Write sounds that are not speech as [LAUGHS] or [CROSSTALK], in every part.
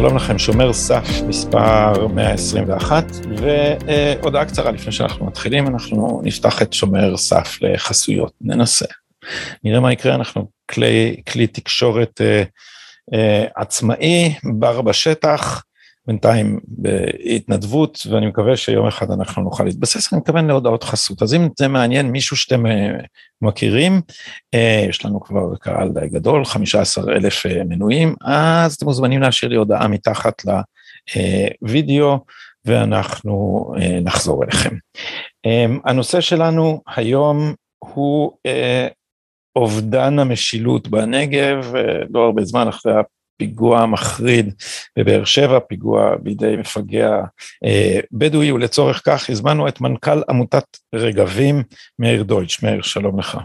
שלום לכם, שומר סף מספר 121, והודעה קצרה לפני שאנחנו מתחילים, אנחנו נפתח את שומר סף לחסויות, ננסה. נראה מה יקרה, אנחנו כלי, כלי תקשורת אה, אה, עצמאי, בר בשטח, בינתיים בהתנדבות, ואני מקווה שיום אחד אנחנו נוכל להתבסס, אני מתכוון להודעות חסות. אז אם זה מעניין מישהו שאתם אה, מכירים, אה, יש לנו כבר קהל די גדול, 15 אלף אה, מנויים, אז אתם מוזמנים להשאיר לי הודעה מתחת לוידאו, ואנחנו נחזור אליכם. הנושא שלנו היום הוא אובדן המשילות בנגב, לא הרבה זמן אחרי פיגוע מחריד בבאר שבע, פיגוע בידי מפגע אה, בדואי, ולצורך כך הזמנו את מנכ"ל עמותת רגבים, מאיר דויטש. מאיר, שלום לך.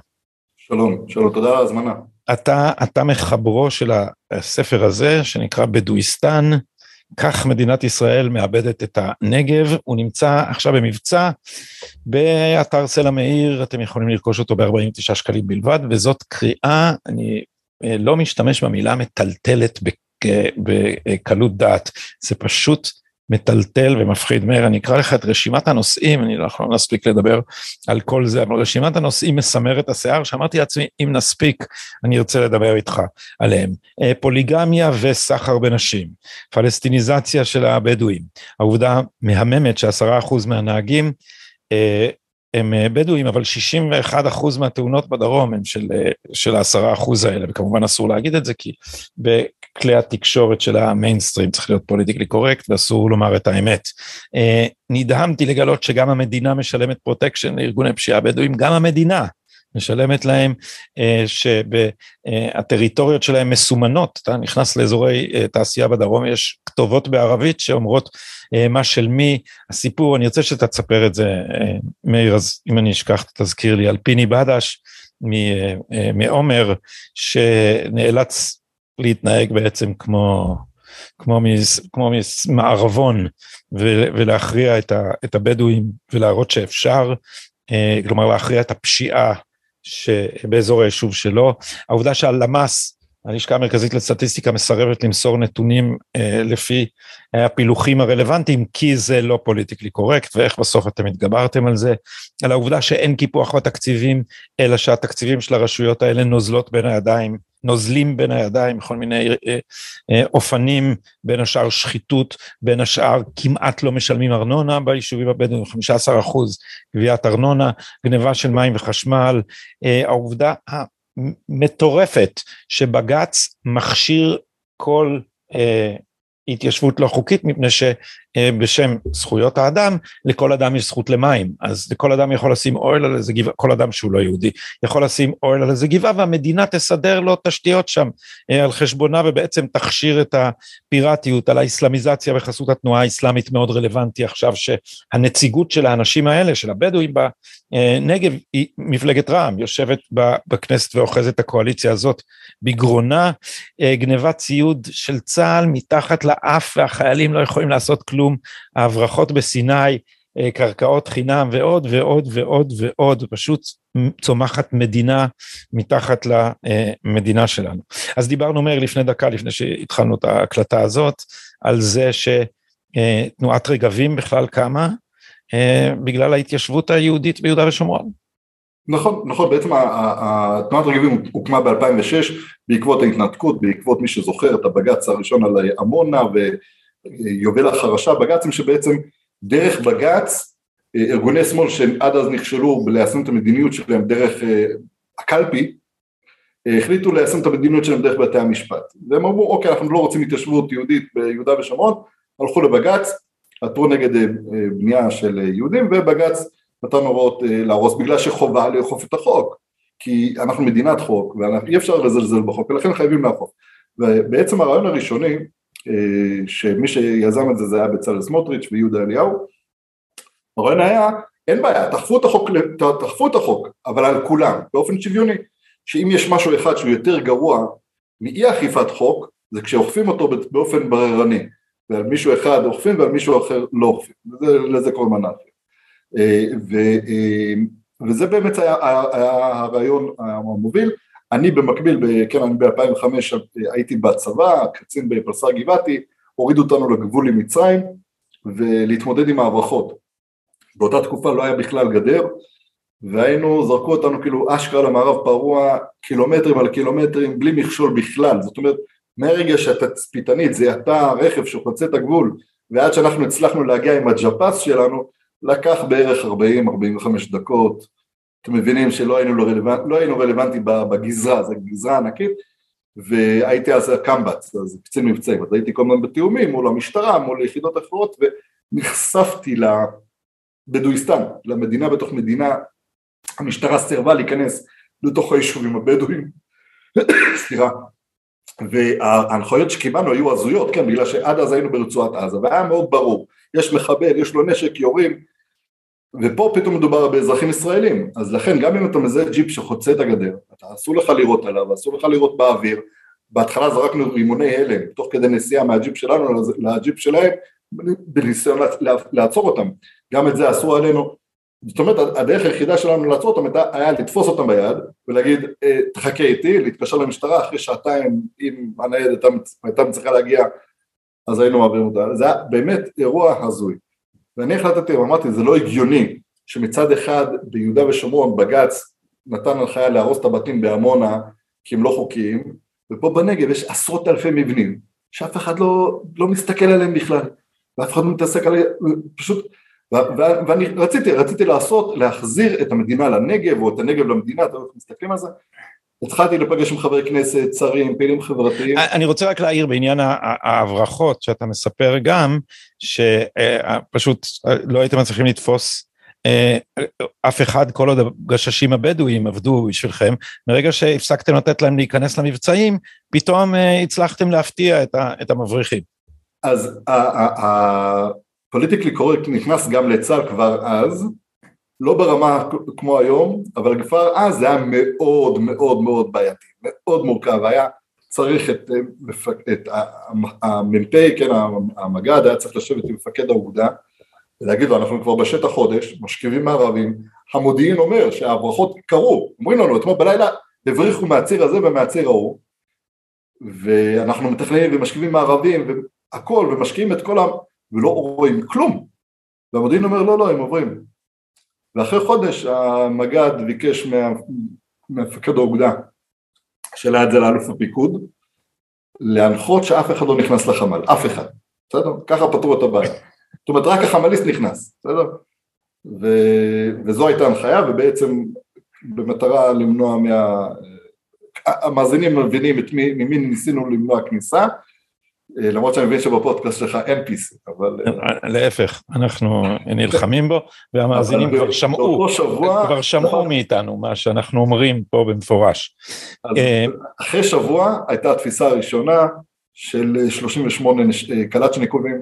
שלום, שלום, תודה על ההזמנה. אתה, אתה מחברו של הספר הזה, שנקרא בדואיסטן, כך מדינת ישראל מאבדת את הנגב, הוא נמצא עכשיו במבצע באתר סלע מאיר, אתם יכולים לרכוש אותו ב-49 שקלים בלבד, וזאת קריאה, אני לא משתמש במילה מטלטלת בקלות דעת, זה פשוט מטלטל ומפחיד. מאיר, אני אקרא לך את רשימת הנושאים, אני לא יכול להספיק לדבר על כל זה, אבל רשימת הנושאים מסמרת השיער, שאמרתי לעצמי, אם נספיק, אני ארצה לדבר איתך עליהם. אה, פוליגמיה וסחר בנשים, פלסטיניזציה של הבדואים, העובדה מהממת שעשרה אחוז מהנהגים אה, הם אה, בדואים, אבל 61 אחוז מהתאונות בדרום הם של, אה, של העשרה אחוז האלה, וכמובן אסור להגיד את זה, כי בכלי התקשורת של המיינסטרים צריך להיות politically correct, ואסור לומר את האמת. אה, נדהמתי לגלות שגם המדינה משלמת פרוטקשן לארגוני פשיעה בדואים, גם המדינה. משלמת להם, שהטריטוריות שלהם מסומנות, אתה נכנס לאזורי תעשייה בדרום, יש כתובות בערבית שאומרות אה, מה של מי, הסיפור, אני רוצה שאתה תספר את זה, אה, מאיר, אז אם אני אשכח תזכיר לי, על פיני בדש אה, מעומר, שנאלץ להתנהג בעצם כמו, כמו, מס, כמו מערבון ולהכריע את, ה, את הבדואים ולהראות שאפשר, כלומר להכריע את הפשיעה שבאזור היישוב שלו. העובדה שהלמ"ס הלשכה המרכזית לסטטיסטיקה מסרבת למסור נתונים אה, לפי הפילוחים הרלוונטיים, כי זה לא פוליטיקלי קורקט, ואיך בסוף אתם התגברתם על זה, על העובדה שאין קיפוח בתקציבים, אלא שהתקציבים של הרשויות האלה נוזלות בין הידיים, נוזלים בין הידיים, בכל מיני אה, אה, אופנים, בין השאר שחיתות, בין השאר כמעט לא משלמים ארנונה ביישובים הבדואים, 15 אחוז גביית ארנונה, גניבה של מים וחשמל, אה, העובדה מטורפת שבג"ץ מכשיר כל אה, התיישבות לא חוקית מפני שבשם זכויות האדם לכל אדם יש זכות למים. אז לכל אדם יכול לשים אוהל על איזה גבעה כל אדם שהוא לא יהודי יכול לשים אוהל על איזה גבעה והמדינה תסדר לו תשתיות שם אה, על חשבונה ובעצם תכשיר את הפיראטיות על האסלאמיזציה בחסות התנועה האסלאמית מאוד רלוונטי עכשיו שהנציגות של האנשים האלה של הבדואים בנגב היא מפלגת רע"מ יושבת בכנסת ואוחזת הקואליציה הזאת בגרונה אה, גנבת ציוד של צה"ל מתחת לאף והחיילים לא יכולים לעשות כלום, ההברחות בסיני, אה, קרקעות חינם ועוד ועוד ועוד ועוד, פשוט צומחת מדינה מתחת למדינה שלנו. אז דיברנו מהר לפני דקה, לפני שהתחלנו את ההקלטה הזאת, על זה שתנועת רגבים בכלל קמה, אה, בגלל ההתיישבות היהודית ביהודה ושומרון. נכון, נכון, בעצם תנועת רגבים הוקמה ב-2006 בעקבות ההתנתקות, בעקבות מי שזוכר את הבג"ץ הראשון על עמונה ויובל החרשה, בג"צים שבעצם דרך בג"ץ ארגוני שמאל שעד אז נכשלו ליישם את המדיניות שלהם דרך אה, הקלפי, החליטו ליישם את המדיניות שלהם דרך בתי המשפט. והם אמרו, אוקיי, אנחנו לא רוצים התיישבות יהודית ביהודה ושומרון, הלכו לבג"ץ, עתרו נגד אה, בנייה של יהודים, ובג"ץ נתן הוראות אה, להרוס בגלל שחובה לאכוף את החוק, כי אנחנו מדינת חוק ואי אפשר לזלזל בחוק ולכן חייבים לאכוף. ובעצם הרעיון הראשוני, אה, שמי שיזם את זה זה היה בצלאל סמוטריץ' ויהודה אליהו, הרעיון היה, אין בעיה, תאכפו את החוק, תאכפו את החוק, אבל על כולם, באופן שוויוני, שאם יש משהו אחד שהוא יותר גרוע מאי אכיפת חוק, זה כשאוכפים אותו באופן בררני, ועל מישהו אחד אוכפים ועל מישהו אחר לא אוכפים, לזה כל מנאפיה. אה, ו, אה, וזה באמת היה, היה הרעיון המוביל. אני במקביל, כן, אני ב-2005 הייתי בצבא, קצין בפלסר גבעתי, הורידו אותנו לגבול עם מצרים ולהתמודד עם ההברחות. באותה תקופה לא היה בכלל גדר והיינו, זרקו אותנו כאילו אשכרה למערב פרוע קילומטרים על קילומטרים בלי מכשול בכלל, זאת אומרת מהרגע שהתצפיתנית זיהתה רכב שחוצה את הגבול ועד שאנחנו הצלחנו להגיע עם הג'פס שלנו לקח בערך 40-45 דקות, אתם מבינים שלא היינו, לא רלוונט, לא היינו רלוונטיים בגזרה, זו גזרה ענקית והייתי אז קמב"ץ, אז קצין מבצעים, אז הייתי כל הזמן בתיאומים מול המשטרה, מול יחידות אחרות ונחשפתי לבדואיסטן, למדינה בתוך מדינה, המשטרה סירבה להיכנס לתוך היישובים הבדואים, [COUGHS] סליחה, וההנחיות שקיבלנו היו הזויות, כן, בגלל שעד אז היינו ברצועת עזה, והיה מאוד ברור, יש מחבל, יש לו נשק, יורים, ופה פתאום מדובר באזרחים ישראלים, אז לכן גם אם אתה מזהה ג'יפ שחוצה את הגדר, אתה אסור לך לירות עליו, אסור לך לירות באוויר, בהתחלה זרקנו רימוני הלם, תוך כדי נסיעה מהג'יפ שלנו לג'יפ שלהם, בניסיון לעצור אותם, גם את זה אסור עלינו, זאת אומרת הדרך היחידה שלנו לעצור אותם היה לתפוס אותם ביד ולהגיד אה, תחכה איתי, להתקשר למשטרה אחרי שעתיים אם הניידת הייתה מצליחה להגיע אז היינו מעבירים אותה, זה היה באמת אירוע הזוי ואני החלטתי ואמרתי זה לא הגיוני שמצד אחד ביהודה ושומרון בג"ץ נתן הנחיה להרוס את הבתים בעמונה כי הם לא חוקיים ופה בנגב יש עשרות אלפי מבנים שאף אחד לא, לא מסתכל עליהם בכלל ואף אחד לא מתעסק עליהם, פשוט ואני רציתי, רציתי לעשות, להחזיר את המדינה לנגב או את הנגב למדינה, אתם מסתכלים על זה? התחלתי לפגש עם חברי כנסת, שרים, פעילים חברתיים. אני רוצה רק להעיר בעניין ההברחות שאתה מספר גם, שפשוט לא הייתם מצליחים לתפוס אה, אף אחד כל עוד הגששים הבדואים עבדו בשבילכם, מרגע שהפסקתם לתת להם להיכנס למבצעים, פתאום אה, הצלחתם להפתיע את המבריחים. אז פוליטיקלי קורקט נכנס גם לצה"ל כבר אז, לא ברמה כמו היום, אבל כבר אז זה היה מאוד מאוד מאוד בעייתי, מאוד מורכב, היה צריך את, את המ"פ, כן, המג"ד היה צריך לשבת עם מפקד האוגדה ולהגיד לו אנחנו כבר בשטח חודש, משכיבים מערבים, המודיעין אומר שההברחות קרו, אומרים לנו אתמול בלילה הבריחו מהציר הזה ומהציר ההוא ואנחנו מתכננים ומשכיבים מערבים והכל ומשקיעים את כל ה... ולא רואים כלום. והמודיעין אומר לא לא הם עוברים. ואחרי חודש המג"ד ביקש ממפקד האוגדה שליד זה לאלוף הפיקוד להנחות שאף אחד לא נכנס לחמ"ל, אף אחד, בסדר? ככה פתרו את הבעיה. זאת אומרת רק החמ"ליסט נכנס, בסדר? ו... וזו הייתה הנחיה ובעצם במטרה למנוע מה... המאזינים מבינים את מי, ממי ניסינו למנוע כניסה למרות שאני מבין שבפודקאסט שלך אין PC, אבל... אה, להפך, אנחנו נלחמים בו, והמאזינים כבר שמעו, כבר שמעו מאיתנו מה שאנחנו אומרים פה במפורש. אה, אחרי שבוע הייתה התפיסה הראשונה של 38 קלצ'ניקובים,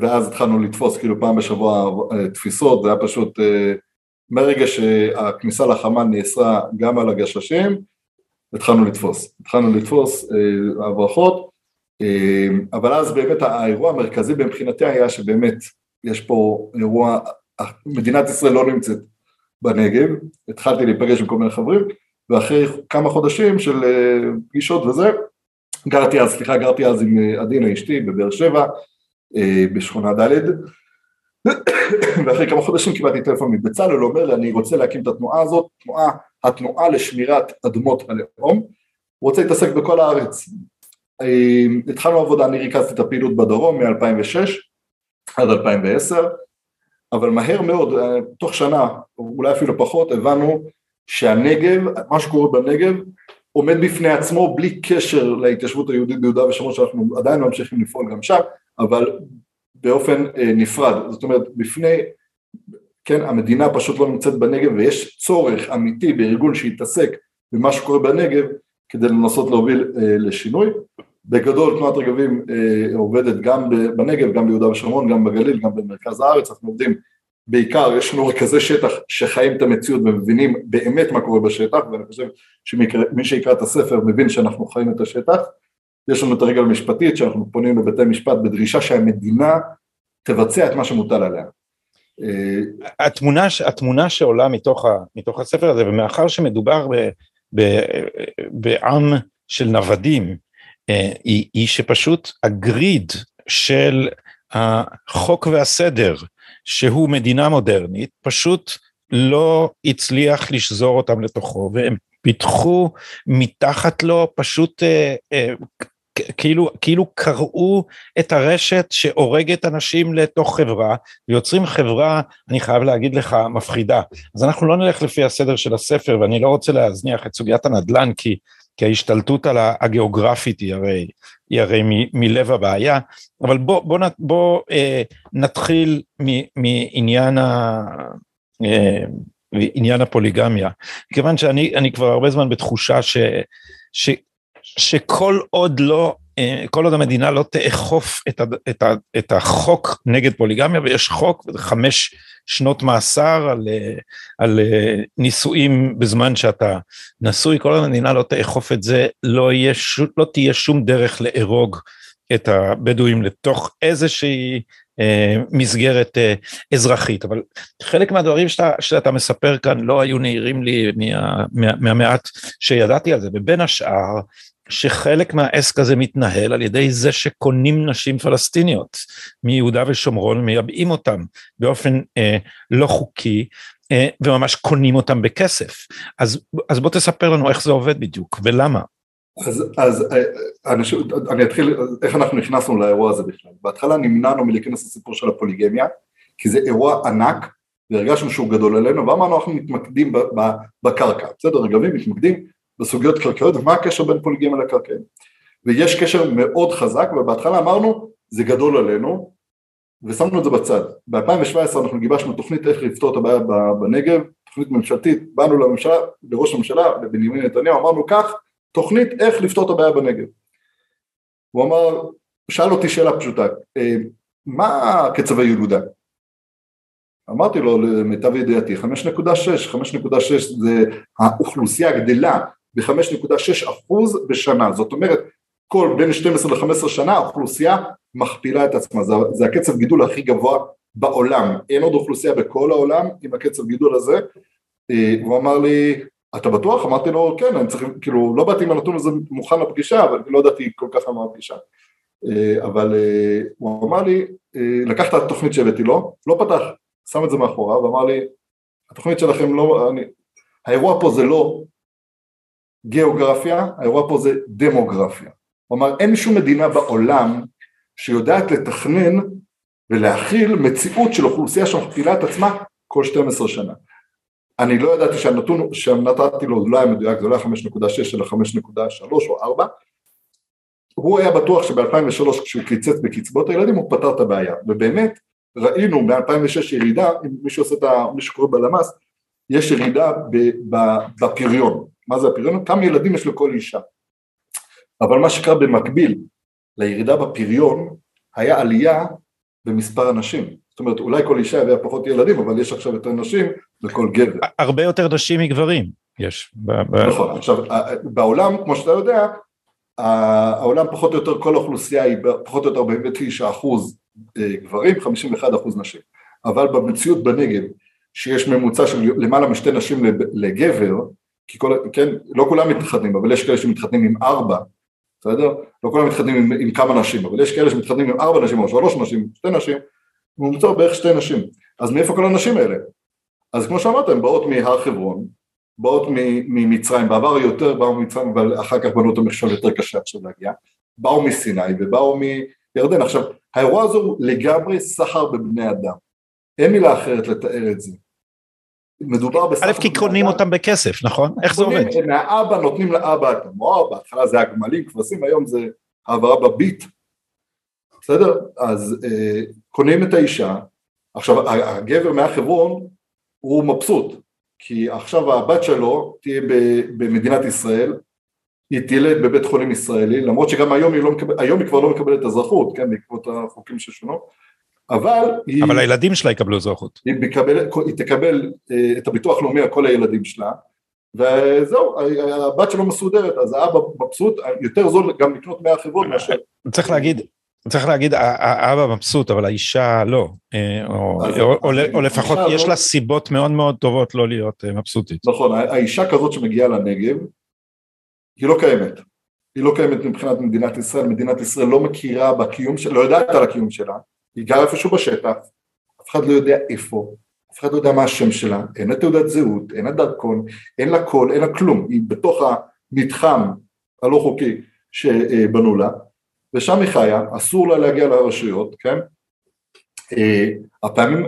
ואז התחלנו לתפוס כאילו פעם בשבוע תפיסות, זה היה פשוט, מרגע שהכניסה לחמ"ל נאסרה גם על הגששים, התחלנו לתפוס, התחלנו לתפוס הברחות, אבל אז באמת האירוע המרכזי מבחינתי היה שבאמת יש פה אירוע, מדינת ישראל לא נמצאת בנגב, התחלתי להיפגש עם כל מיני חברים ואחרי כמה חודשים של אה, פגישות וזה, גרתי אז, סליחה, גרתי אז עם אה, עדינה אשתי בבאר שבע, אה, בשכונה ד' [COUGHS] ואחרי כמה חודשים קיבלתי טלפון מבצלאל, הוא אומר לי אני רוצה להקים את התנועה הזאת, תנועה, התנועה לשמירת אדמות הלאום, הוא רוצה להתעסק בכל הארץ, אמ, התחלנו עבודה, אני ריכזתי את הפעילות בדרום מ-2006 עד 2010, אבל מהר מאוד, אה, תוך שנה, אולי אפילו פחות, הבנו שהנגב, מה שקורה בנגב, עומד בפני עצמו בלי קשר להתיישבות היהודית ביהודה ושומרון שאנחנו עדיין ממשיכים לפעול גם שם, אבל באופן אה, נפרד, זאת אומרת בפני, כן, המדינה פשוט לא נמצאת בנגב ויש צורך אמיתי בארגון שיתעסק במה שקורה בנגב כדי לנסות להוביל אה, לשינוי. בגדול תנועת רגבים אה, עובדת גם בנגב, גם ביהודה ושומרון, גם בגליל, גם במרכז הארץ, אנחנו עובדים בעיקר, יש לנו רכזי שטח שחיים את המציאות ומבינים באמת מה קורה בשטח, ואני חושב שמי שיקרא את הספר מבין שאנחנו חיים את השטח. יש לנו את הרגל המשפטית שאנחנו פונים לבתי משפט בדרישה שהמדינה תבצע את מה שמוטל עליה. אה, התמונה, התמונה שעולה מתוך, ה, מתוך הספר הזה, ומאחר שמדובר ב, ב, בעם של נוודים, היא, היא שפשוט הגריד של החוק והסדר שהוא מדינה מודרנית פשוט לא הצליח לשזור אותם לתוכו והם פיתחו מתחת לו פשוט אה, אה, כאילו כאילו קראו את הרשת שהורגת אנשים לתוך חברה ויוצרים חברה אני חייב להגיד לך מפחידה. אז אנחנו לא נלך לפי הסדר של הספר ואני לא רוצה להזניח את סוגיית הנדל"ן כי כי ההשתלטות על הגיאוגרפית היא הרי, היא הרי מ, מלב הבעיה, אבל בוא, בוא, בוא אה, נתחיל מעניין ה... אה, עניין הפוליגמיה, כיוון שאני כבר הרבה זמן בתחושה ש, ש, שכל עוד לא, כל עוד המדינה לא תאכוף את, ה, את, ה, את החוק נגד פוליגמיה, ויש חוק, חמש שנות מאסר על, אה, על אה, נישואים בזמן שאתה נשוי, כל המדינה לא תאכוף את זה, לא, יהיה, לא תהיה שום דרך לארוג את הבדואים לתוך איזושהי אה, מסגרת אה, אזרחית, אבל חלק מהדברים שאתה, שאתה מספר כאן לא היו נהירים לי מה, מה, מהמעט שידעתי על זה, ובין השאר שחלק מהעסק הזה מתנהל על ידי זה שקונים נשים פלסטיניות מיהודה ושומרון, מייבאים אותם באופן אה, לא חוקי, אה, וממש קונים אותם בכסף. אז, אז בוא תספר לנו איך זה עובד בדיוק, ולמה. אז, אז אה, אנשים, אני אתחיל, איך אנחנו נכנסנו לאירוע הזה בכלל. בהתחלה נמנענו מלהיכנס לסיפור של הפוליגמיה, כי זה אירוע ענק, והרגשנו שהוא גדול עלינו, ואמרנו אנחנו מתמקדים בקרקע, בסדר, רגבים מתמקדים בסוגיות קרקעיות, ומה הקשר בין פוליגמיה לקרקעים. ויש קשר מאוד חזק, ובהתחלה אמרנו, זה גדול עלינו, ושמנו את זה בצד. ב-2017 אנחנו גיבשנו תוכנית איך לפתור את הבעיה בנגב, תוכנית ממשלתית, באנו לממשלה, לראש הממשלה, לבנימין נתניהו, אמרנו כך, תוכנית איך לפתור את הבעיה בנגב. הוא אמר, שאל אותי שאלה פשוטה, אה, מה קצב הילודה? אמרתי לו, למיטב ידיעתי, 5.6, 5.6 זה האוכלוסייה גדלה ב-5.6 אחוז בשנה, זאת אומרת כל בין 12 ל-15 שנה האוכלוסייה מכפילה את עצמה, זה, זה הקצב גידול הכי גבוה בעולם, אין עוד אוכלוסייה בכל העולם עם הקצב גידול הזה, אה, הוא אמר לי, אתה בטוח? אמרתי לו, כן, אני צריך, כאילו, לא באתי עם הנתון הזה מוכן לפגישה, אבל לא ידעתי כל כך על מה הפגישה. אה, אבל אה, הוא אמר לי, לקח את התוכנית שהבאתי לו, לא פתח, שם את זה מאחורה, ואמר לי, התוכנית שלכם לא, אני, האירוע פה זה לא גיאוגרפיה, האירוע פה זה דמוגרפיה. אמר, אין שום מדינה בעולם שיודעת לתכנן ולהכיל מציאות של אוכלוסייה שמכפילה את עצמה כל 12 שנה. אני לא ידעתי שהנתון שנתתי לו לא היה מדויק, זה לא היה 5.6 אלא 5.3 או 4, הוא היה בטוח שב-2003 כשהוא קיצץ בקצבאות הילדים הוא פתר את הבעיה, ובאמת ראינו ב-2006 ירידה, אם מישהו עושה את ה... מי שקורא בלמ"ס, יש ירידה בפריון, מה זה הפריון? כמה ילדים יש לכל אישה, אבל מה שקרה במקביל לירידה בפריון היה עלייה במספר הנשים, זאת אומרת אולי כל אישה הביאה פחות ילדים אבל יש עכשיו יותר נשים לכל גבר. הרבה יותר נשים מגברים יש. נכון, עכשיו בעולם כמו שאתה יודע העולם פחות או יותר כל האוכלוסייה היא פחות או יותר 49 אחוז אה, גברים, 51 אחוז נשים, אבל במציאות בנגב שיש ממוצע של למעלה משתי נשים לגבר, כי כל, כן, לא כולם מתחתנים, אבל יש כאלה שמתחתנים עם ארבע, בסדר? לא כולם מתחתנים עם, עם כמה נשים, אבל יש כאלה שמתחתנים עם ארבע נשים או שלוש נשים, שתי נשים, ממוצע בערך שתי נשים. אז מאיפה כל הנשים האלה? אז כמו שאמרת, הן באות מהר חברון, באות ממצרים, בעבר יותר באו ממצרים, אבל אחר כך בנו את המכשול יותר קשה עכשיו להגיע, באו מסיני ובאו מירדן. עכשיו, האירוע הזה הוא לגמרי סחר בבני אדם, אין מילה אחרת לתאר את זה. מדובר בסחר... א' כי קונים אותם בכסף, נכון? איך זה עובד? מהאבא נותנים לאבא את המואר, בהתחלה זה הגמלים, כבשים, היום זה העברה בביט, בסדר? אז אה, קונים את האישה, עכשיו הגבר מהחברון הוא מבסוט, כי עכשיו הבת שלו תהיה במדינת ישראל, היא תלד בבית חולים ישראלי, למרות שגם היום היא, לא מקבל, היום היא כבר לא מקבלת אזרחות, כן, בעקבות החוקים ששונו, אבל היא... אבל הילדים שלה יקבלו אזרחות. היא, מקבל, היא תקבל אה, את הביטוח הלאומי על כל הילדים שלה, וזהו, הבת שלו מסודרת, אז האבא מבסוט, יותר זול גם לקנות מהחברות מאשר... צריך להגיד, צריך להגיד, האבא מבסוט, אבל האישה לא, אה, או, לפחות יש לא... לה סיבות מאוד מאוד טובות לא להיות אה, מבסוטית. נכון, האישה כזאת שמגיעה לנגב, היא לא קיימת. היא לא קיימת מבחינת מדינת ישראל, מדינת ישראל לא מכירה בקיום שלה, לא יודעת על הקיום שלה, היא גרה איפשהו בשטח, אף אחד לא יודע איפה, אף אחד לא יודע מה השם שלה, אין לה תעודת זהות, אין לה דרכון, אין לה קול, אין לה כלום, היא בתוך המתחם הלא חוקי שבנו לה, ושם היא חיה, אסור לה להגיע לרשויות, כן? אה, הפעמים,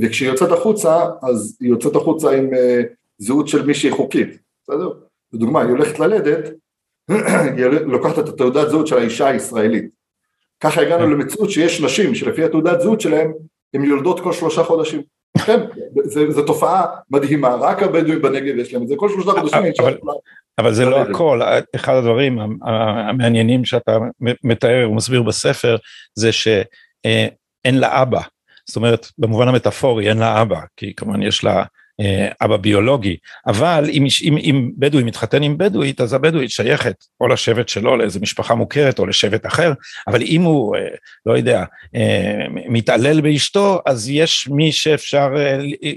וכשהיא יוצאת החוצה, אז היא יוצאת החוצה עם אה, זהות של מישהי חוקית, בסדר? לדוגמה, היא הולכת ללדת, [CLEARS THROAT] היא לוקחת את התעודת זהות של האישה הישראלית. ככה הגענו כן. למציאות שיש נשים שלפי התעודת זהות שלהם, הן יולדות כל שלושה חודשים. כן, זו תופעה מדהימה, רק הבדואים בנגב יש להם את זה, כל שלושה חודשים. אבל, אבל זה לא הכל, אחד הדברים המעניינים שאתה מתאר ומסביר בספר, זה שאין לה אבא, זאת אומרת במובן המטאפורי אין לה אבא, כי כמובן יש לה אה, אבא ביולוגי, אבל אם, אם, אם בדואי מתחתן עם בדואית, אז הבדואית שייכת או לשבט שלו, לאיזה משפחה מוכרת או לשבט אחר, אבל אם הוא, אה, לא יודע, אה, מתעלל באשתו, אז יש מי שאפשר,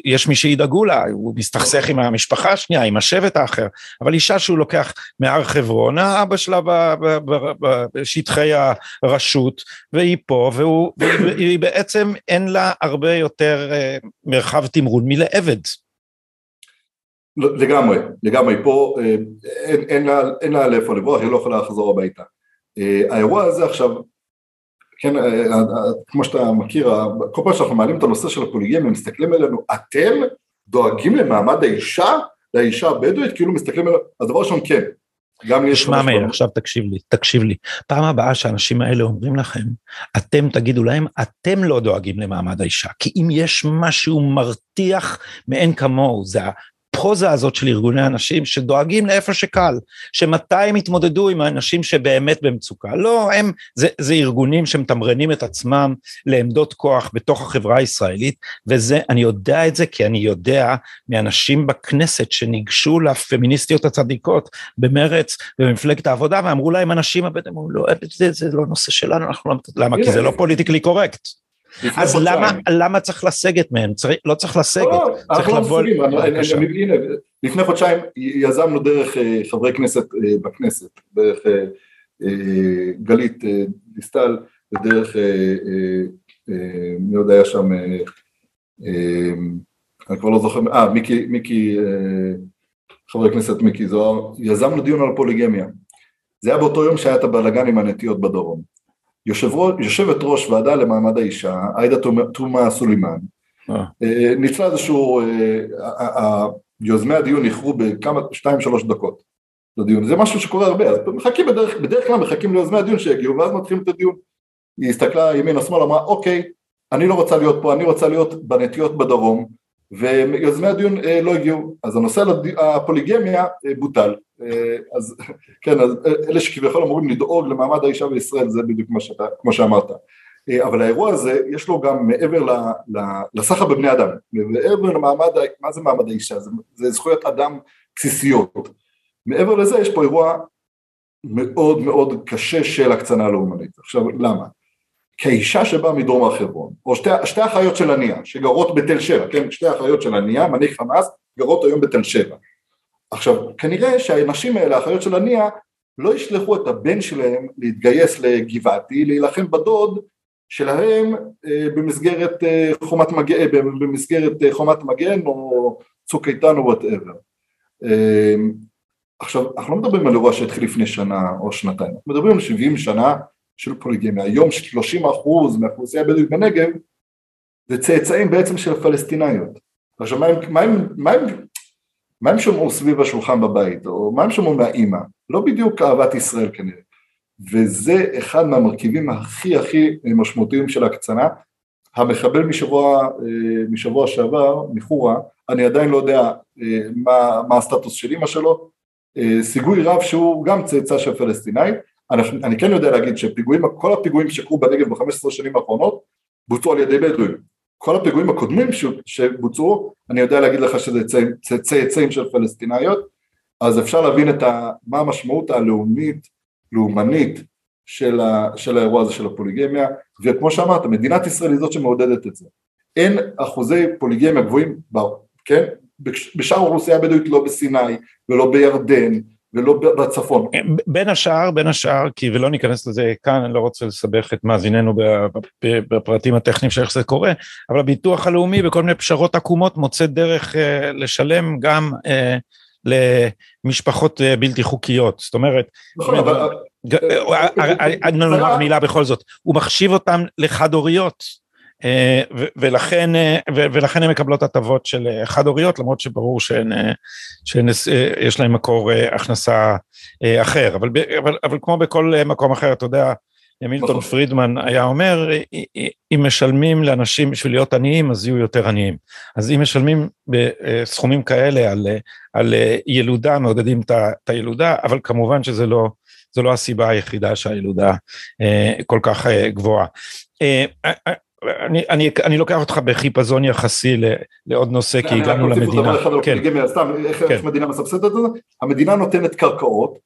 יש מי שידאגו לה, הוא מסתכסך עם המשפחה השנייה, עם השבט האחר, אבל אישה שהוא לוקח מהר חברון, האבא שלה בשטחי הרשות, והיא פה, והוא, והיא בעצם אין לה הרבה יותר מרחב תמרון מלעבד. לא, לגמרי, לגמרי, פה אה, אין, אין, לה, אין לה לאיפה לברוח, היא לא יכולה לחזור הביתה. אה, האירוע הזה עכשיו, כן, אה, כמו שאתה מכיר, כל פעם שאנחנו מעלים את הנושא של הפוליגמיה, הם מסתכלים עלינו, אתם דואגים למעמד האישה, לאישה הבדואית, כאילו מסתכלים עלינו, אז דבר ראשון כן, גם לי יש... תשמע מאיר, עכשיו תקשיב לי, תקשיב לי. פעם הבאה שהאנשים האלה אומרים לכם, אתם תגידו להם, אתם לא דואגים למעמד האישה. כי אם יש משהו מרתיח מאין כמוהו, זה הפוזה הזאת של ארגוני הנשים שדואגים לאיפה שקל, שמתי הם יתמודדו עם האנשים שבאמת במצוקה. לא, הם, זה, זה ארגונים שמתמרנים את עצמם לעמדות כוח בתוך החברה הישראלית, וזה, אני יודע את זה כי אני יודע מאנשים בכנסת שניגשו לפמיניסטיות הצדיקות במרץ במפלגת העבודה ואמרו להם אנשים הבדואים, לא, זה, זה לא נושא שלנו, אנחנו לא, למה? כי זה לא פוליטיקלי קורקט. אז למה, למה צריך לסגת מהם? צריך, לא צריך לסגת, לא, צריך לא לבוא... הנה, לפני חודשיים יזמנו דרך אה, חברי כנסת אה, בכנסת, דרך אה, גלית דיסטל ודרך, מי עוד היה שם, אני כבר לא זוכר, אה, מיקי, מיקי, חבר הכנסת מיקי זוהר, יזמנו דיון על פוליגמיה. זה היה באותו יום שהיה את הבלאגן עם הנטיות בדרום. יושבת ראש ועדה למעמד האישה, עאידה תומא סולימאן, אה. אה, ניצלה איזשהו, אה, יוזמי הדיון איחרו בכמה, שתיים שלוש דקות לדיון, זה משהו שקורה הרבה, אז מחכים בדרך, בדרך כלל מחכים ליוזמי הדיון שיגיעו ואז מתחילים את הדיון. היא הסתכלה ימינה שמאלה, אמרה אוקיי, אני לא רוצה להיות פה, אני רוצה להיות בנטיות בדרום, ויוזמי הדיון לא הגיעו, אז הנושא הפוליגמיה בוטל, אה, אז כן, אז אלה שכביכול אמורים לדאוג למעמד האישה בישראל זה בדיוק מה שאתה, כמו שאמרת. אה, אבל האירוע הזה יש לו גם מעבר לסחר בבני אדם, מעבר למעמד, מה זה מעמד האישה? זה, זה זכויות אדם בסיסיות. מעבר לזה יש פה אירוע מאוד מאוד קשה של הקצנה לאומנית. עכשיו למה? כי האישה שבאה מדרום הר חברון, או שתי, שתי אחיות של הנייה שגרות בתל שבע, כן, שתי אחיות של הנייה, מנהיג חמאס, גרות היום בתל שבע. עכשיו, כנראה שהנשים האלה, האחיות של הנייה, לא ישלחו את הבן שלהם להתגייס לגבעתי, להילחם בדוד שלהם אה, במסגרת אה, חומת מגן, אה, במסגרת חומת מגן או צוק איתן או וואטאבר. עכשיו, אנחנו לא מדברים על אירוע שהתחיל לפני שנה או שנתיים, אנחנו מדברים על 70 שנה של פוליגמיה, היום 30 אחוז מהאוכלוסייה הבדואית בנגב זה צאצאים בעצם של פלסטינאיות. עכשיו, מה הם, מה הם, מה הם מה הם שמעו סביב השולחן בבית, או מה הם שמעו מהאימא? לא בדיוק אהבת ישראל כנראה. וזה אחד מהמרכיבים הכי הכי משמעותיים של ההקצנה. המחבל משבוע, אה, משבוע שעבר, מחורה, אני עדיין לא יודע אה, מה, מה הסטטוס של אימא שלו, אה, סיגוי רב שהוא גם צאצא של פלסטינאי, אני, אני כן יודע להגיד שפיגועים, כל הפיגועים שקרו בנגב ב-15 שנים האחרונות בוצעו על ידי בדואים, כל הפיגועים הקודמים שבוצעו, אני יודע להגיד לך שזה צאצאים של פלסטינאיות, אז אפשר להבין את ה, מה המשמעות הלאומית, לאומנית של, ה, של האירוע הזה של הפוליגמיה, וכמו שאמרת, מדינת ישראל היא זאת שמעודדת את זה. אין אחוזי פוליגמיה גבוהים, כן? בשאר האוכלוסייה הבדואית לא בסיני ולא בירדן ולא בצפון. בין השאר, בין השאר, כי ולא ניכנס לזה כאן, אני לא רוצה לסבך את מאזיננו בפרטים הטכניים של איך זה קורה, אבל הביטוח הלאומי בכל מיני פשרות עקומות מוצא דרך אה, לשלם גם אה, למשפחות אה, בלתי חוקיות, זאת אומרת, נכון, אבל... אני נאמר מילה בכל זאת, הוא מחשיב אותם לחד הוריות. אה, ולכן, אה, ולכן הן מקבלות הטבות של אה, חד הוריות למרות שברור שיש להן מקור הכנסה אחר אבל, אבל, אבל כמו בכל מקום אחר אתה יודע מילטון נכון. פרידמן היה אומר אם משלמים לאנשים בשביל להיות עניים אז יהיו יותר עניים אז אם משלמים בסכומים כאלה על, על ילודה מעודדים את הילודה אבל כמובן שזה לא זו לא הסיבה היחידה שהילודה כל כך גבוהה. אני, אני, אני לוקח אותך בחיפזון יחסי לעוד נושא כי הגענו למדינה. כן. סתם, איך כן. מדינה מסבסדת את זה? המדינה נותנת קרקעות,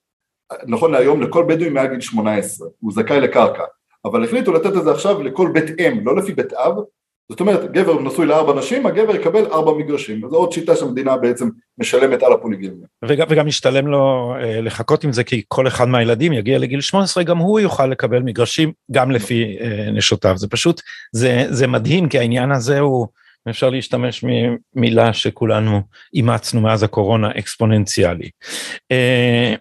נכון להיום לכל בדואי מעל גיל 18, הוא זכאי לקרקע, אבל החליטו לתת את זה עכשיו לכל בית אם, לא לפי בית אב, זאת אומרת גבר נשוי לארבע נשים, הגבר יקבל ארבע מגרשים, זו עוד שיטה שהמדינה בעצם משלמת על הפוליגמיה. וגם, וגם משתלם לו אה, לחכות עם זה כי כל אחד מהילדים יגיע לגיל 18 גם הוא יוכל לקבל מגרשים גם לפי אה, נשותיו, זה פשוט, זה, זה מדהים כי העניין הזה הוא, אפשר להשתמש ממילה שכולנו אימצנו מאז הקורונה אקספוננציאלי. אה,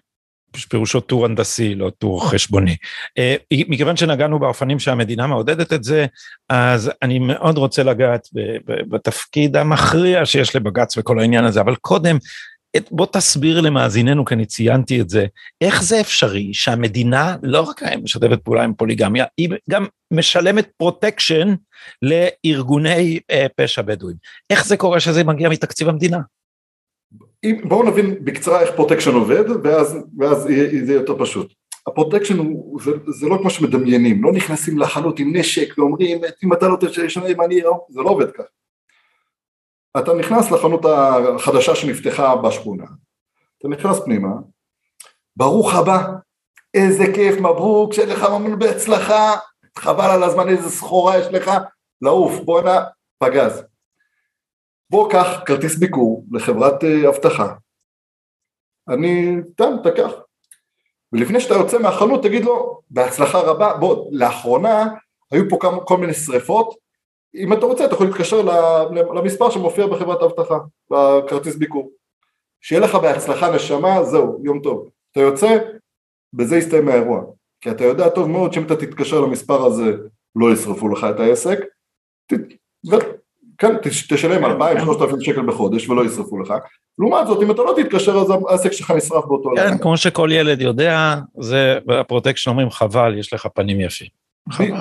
פירושו טור הנדסי, לא טור חשבוני. אה, מכיוון שנגענו באופנים שהמדינה מעודדת את זה, אז אני מאוד רוצה לגעת בתפקיד המכריע שיש לבג"ץ וכל העניין הזה, אבל קודם, בוא תסביר למאזיננו, כי אני ציינתי את זה, איך זה אפשרי שהמדינה לא רק משתפת פעולה עם פוליגמיה, היא גם משלמת פרוטקשן לארגוני אה, פשע בדואים. איך זה קורה שזה מגיע מתקציב המדינה? בואו נבין בקצרה איך פרוטקשן עובד ואז, ואז יהיה, יהיה יותר פשוט. הפרוטקשן הוא, זה, זה לא כמו שמדמיינים, לא נכנסים לחנות עם נשק ואומרים אם אתה לא תשלם אני, לא, זה לא עובד ככה. אתה נכנס לחנות החדשה שנפתחה בשכונה, אתה נכנס פנימה, ברוך הבא, איזה כיף, מברוק, שיהיה לך ממון בהצלחה, חבל על הזמן איזה סחורה יש לך, לעוף, בואנה, פגז. בוא קח כרטיס ביקור לחברת אה, אבטחה, אני, תם, תקח. ולפני שאתה יוצא מהחנות תגיד לו, בהצלחה רבה, בוא, לאחרונה היו פה כמה, כל מיני שריפות, אם אתה רוצה אתה יכול להתקשר למספר שמופיע בחברת האבטחה, בכרטיס ביקור. שיהיה לך בהצלחה נשמה, זהו, יום טוב. אתה יוצא, בזה יסתיים האירוע. כי אתה יודע טוב מאוד שאם אתה תתקשר למספר הזה לא ישרפו לך את העסק, ת... כן, תשלם 2,000-3,000 שקל בחודש ולא ישרפו לך. לעומת זאת, אם אתה לא תתקשר אז העסק שלך נשרף באותו לילה. כן, כמו שכל ילד יודע, זה בפרוטקשן אומרים חבל, יש לך פנים יפים.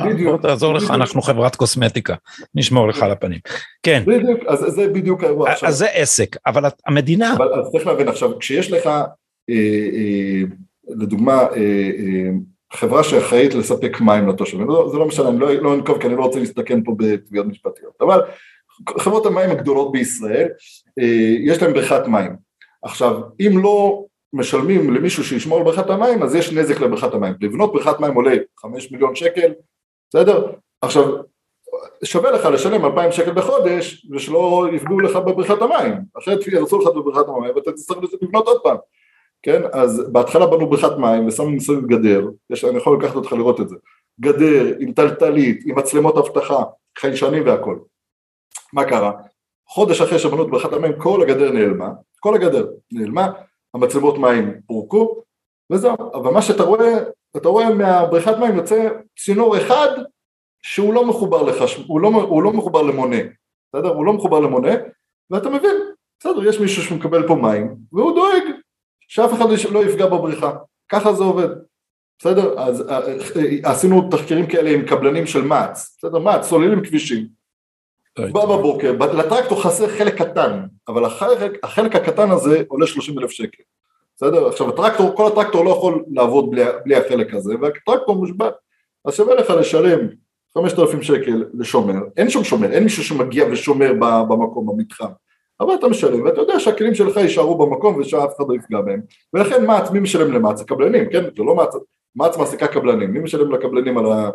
בדיוק. תעזור לך, אנחנו חברת קוסמטיקה, נשמור לך על הפנים. כן. בדיוק, אז זה בדיוק האירוע עכשיו. אז זה עסק, אבל המדינה... אבל צריך להבין עכשיו, כשיש לך, אה, אה, לדוגמה, אה, חברה שאחראית לספק מים לתושבים, לא, זה לא משנה, אני לא, לא אנקוב כי אני לא רוצה להסתכן פה בתביעות משפטיות, אבל חברות המים הגדולות בישראל, אה, יש להן בריכת מים. עכשיו, אם לא משלמים למישהו שישמור על בריכת המים, אז יש נזק לבריכת המים. לבנות בריכת מים עולה 5 מיליון שקל, בסדר? עכשיו, שווה לך לשלם 2,000 שקל בחודש, ושלא יפגעו לך בבריכת המים. אחרת ירצו לך בבריכת המים ואתה תצטרך לבנות עוד פעם. כן, אז בהתחלה בנו בריכת מים ושמו מסביב גדר, יש, אני יכול לקחת אותך לראות את זה, גדר עם טלטלית, עם מצלמות אבטחה, חיישנים והכל. מה קרה? חודש אחרי שבנו את בריכת המים כל הגדר נעלמה, כל הגדר נעלמה, המצלמות מים פורקו וזהו, אבל מה שאתה רואה, אתה רואה מהבריכת מים יוצא צינור אחד שהוא לא מחובר לך, הוא לא, הוא לא מחובר למונה, בסדר? הוא לא מחובר למונה ואתה מבין, בסדר, יש מישהו שמקבל פה מים והוא דואג שאף אחד לא יפגע בבריכה, ככה זה עובד, בסדר? אז אה, אה, עשינו תחקירים כאלה עם קבלנים של מע"צ, בסדר? מע"צ, סוללים כבישים בא בבוקר, לטרקטור חסר חלק קטן, אבל החלק, החלק הקטן הזה עולה 30 אלף שקל, בסדר? עכשיו הטרקטור, כל הטרקטור לא יכול לעבוד בלי, בלי החלק הזה, והטרקטור מושבת, אז שווה לך לשלם 5,000 שקל לשומר, אין שום שומר, אין מישהו שמגיע ושומר במקום, במתחם, אבל אתה משלם, ואתה יודע שהכלים שלך יישארו במקום ושאף אחד לא יפגע בהם, ולכן מע"צ, מי משלם למע"צ? הקבלנים, כן? זה לא מע"צ, מע"צ מעסיקה קבלנים, מי משלם לקבלנים על, ה,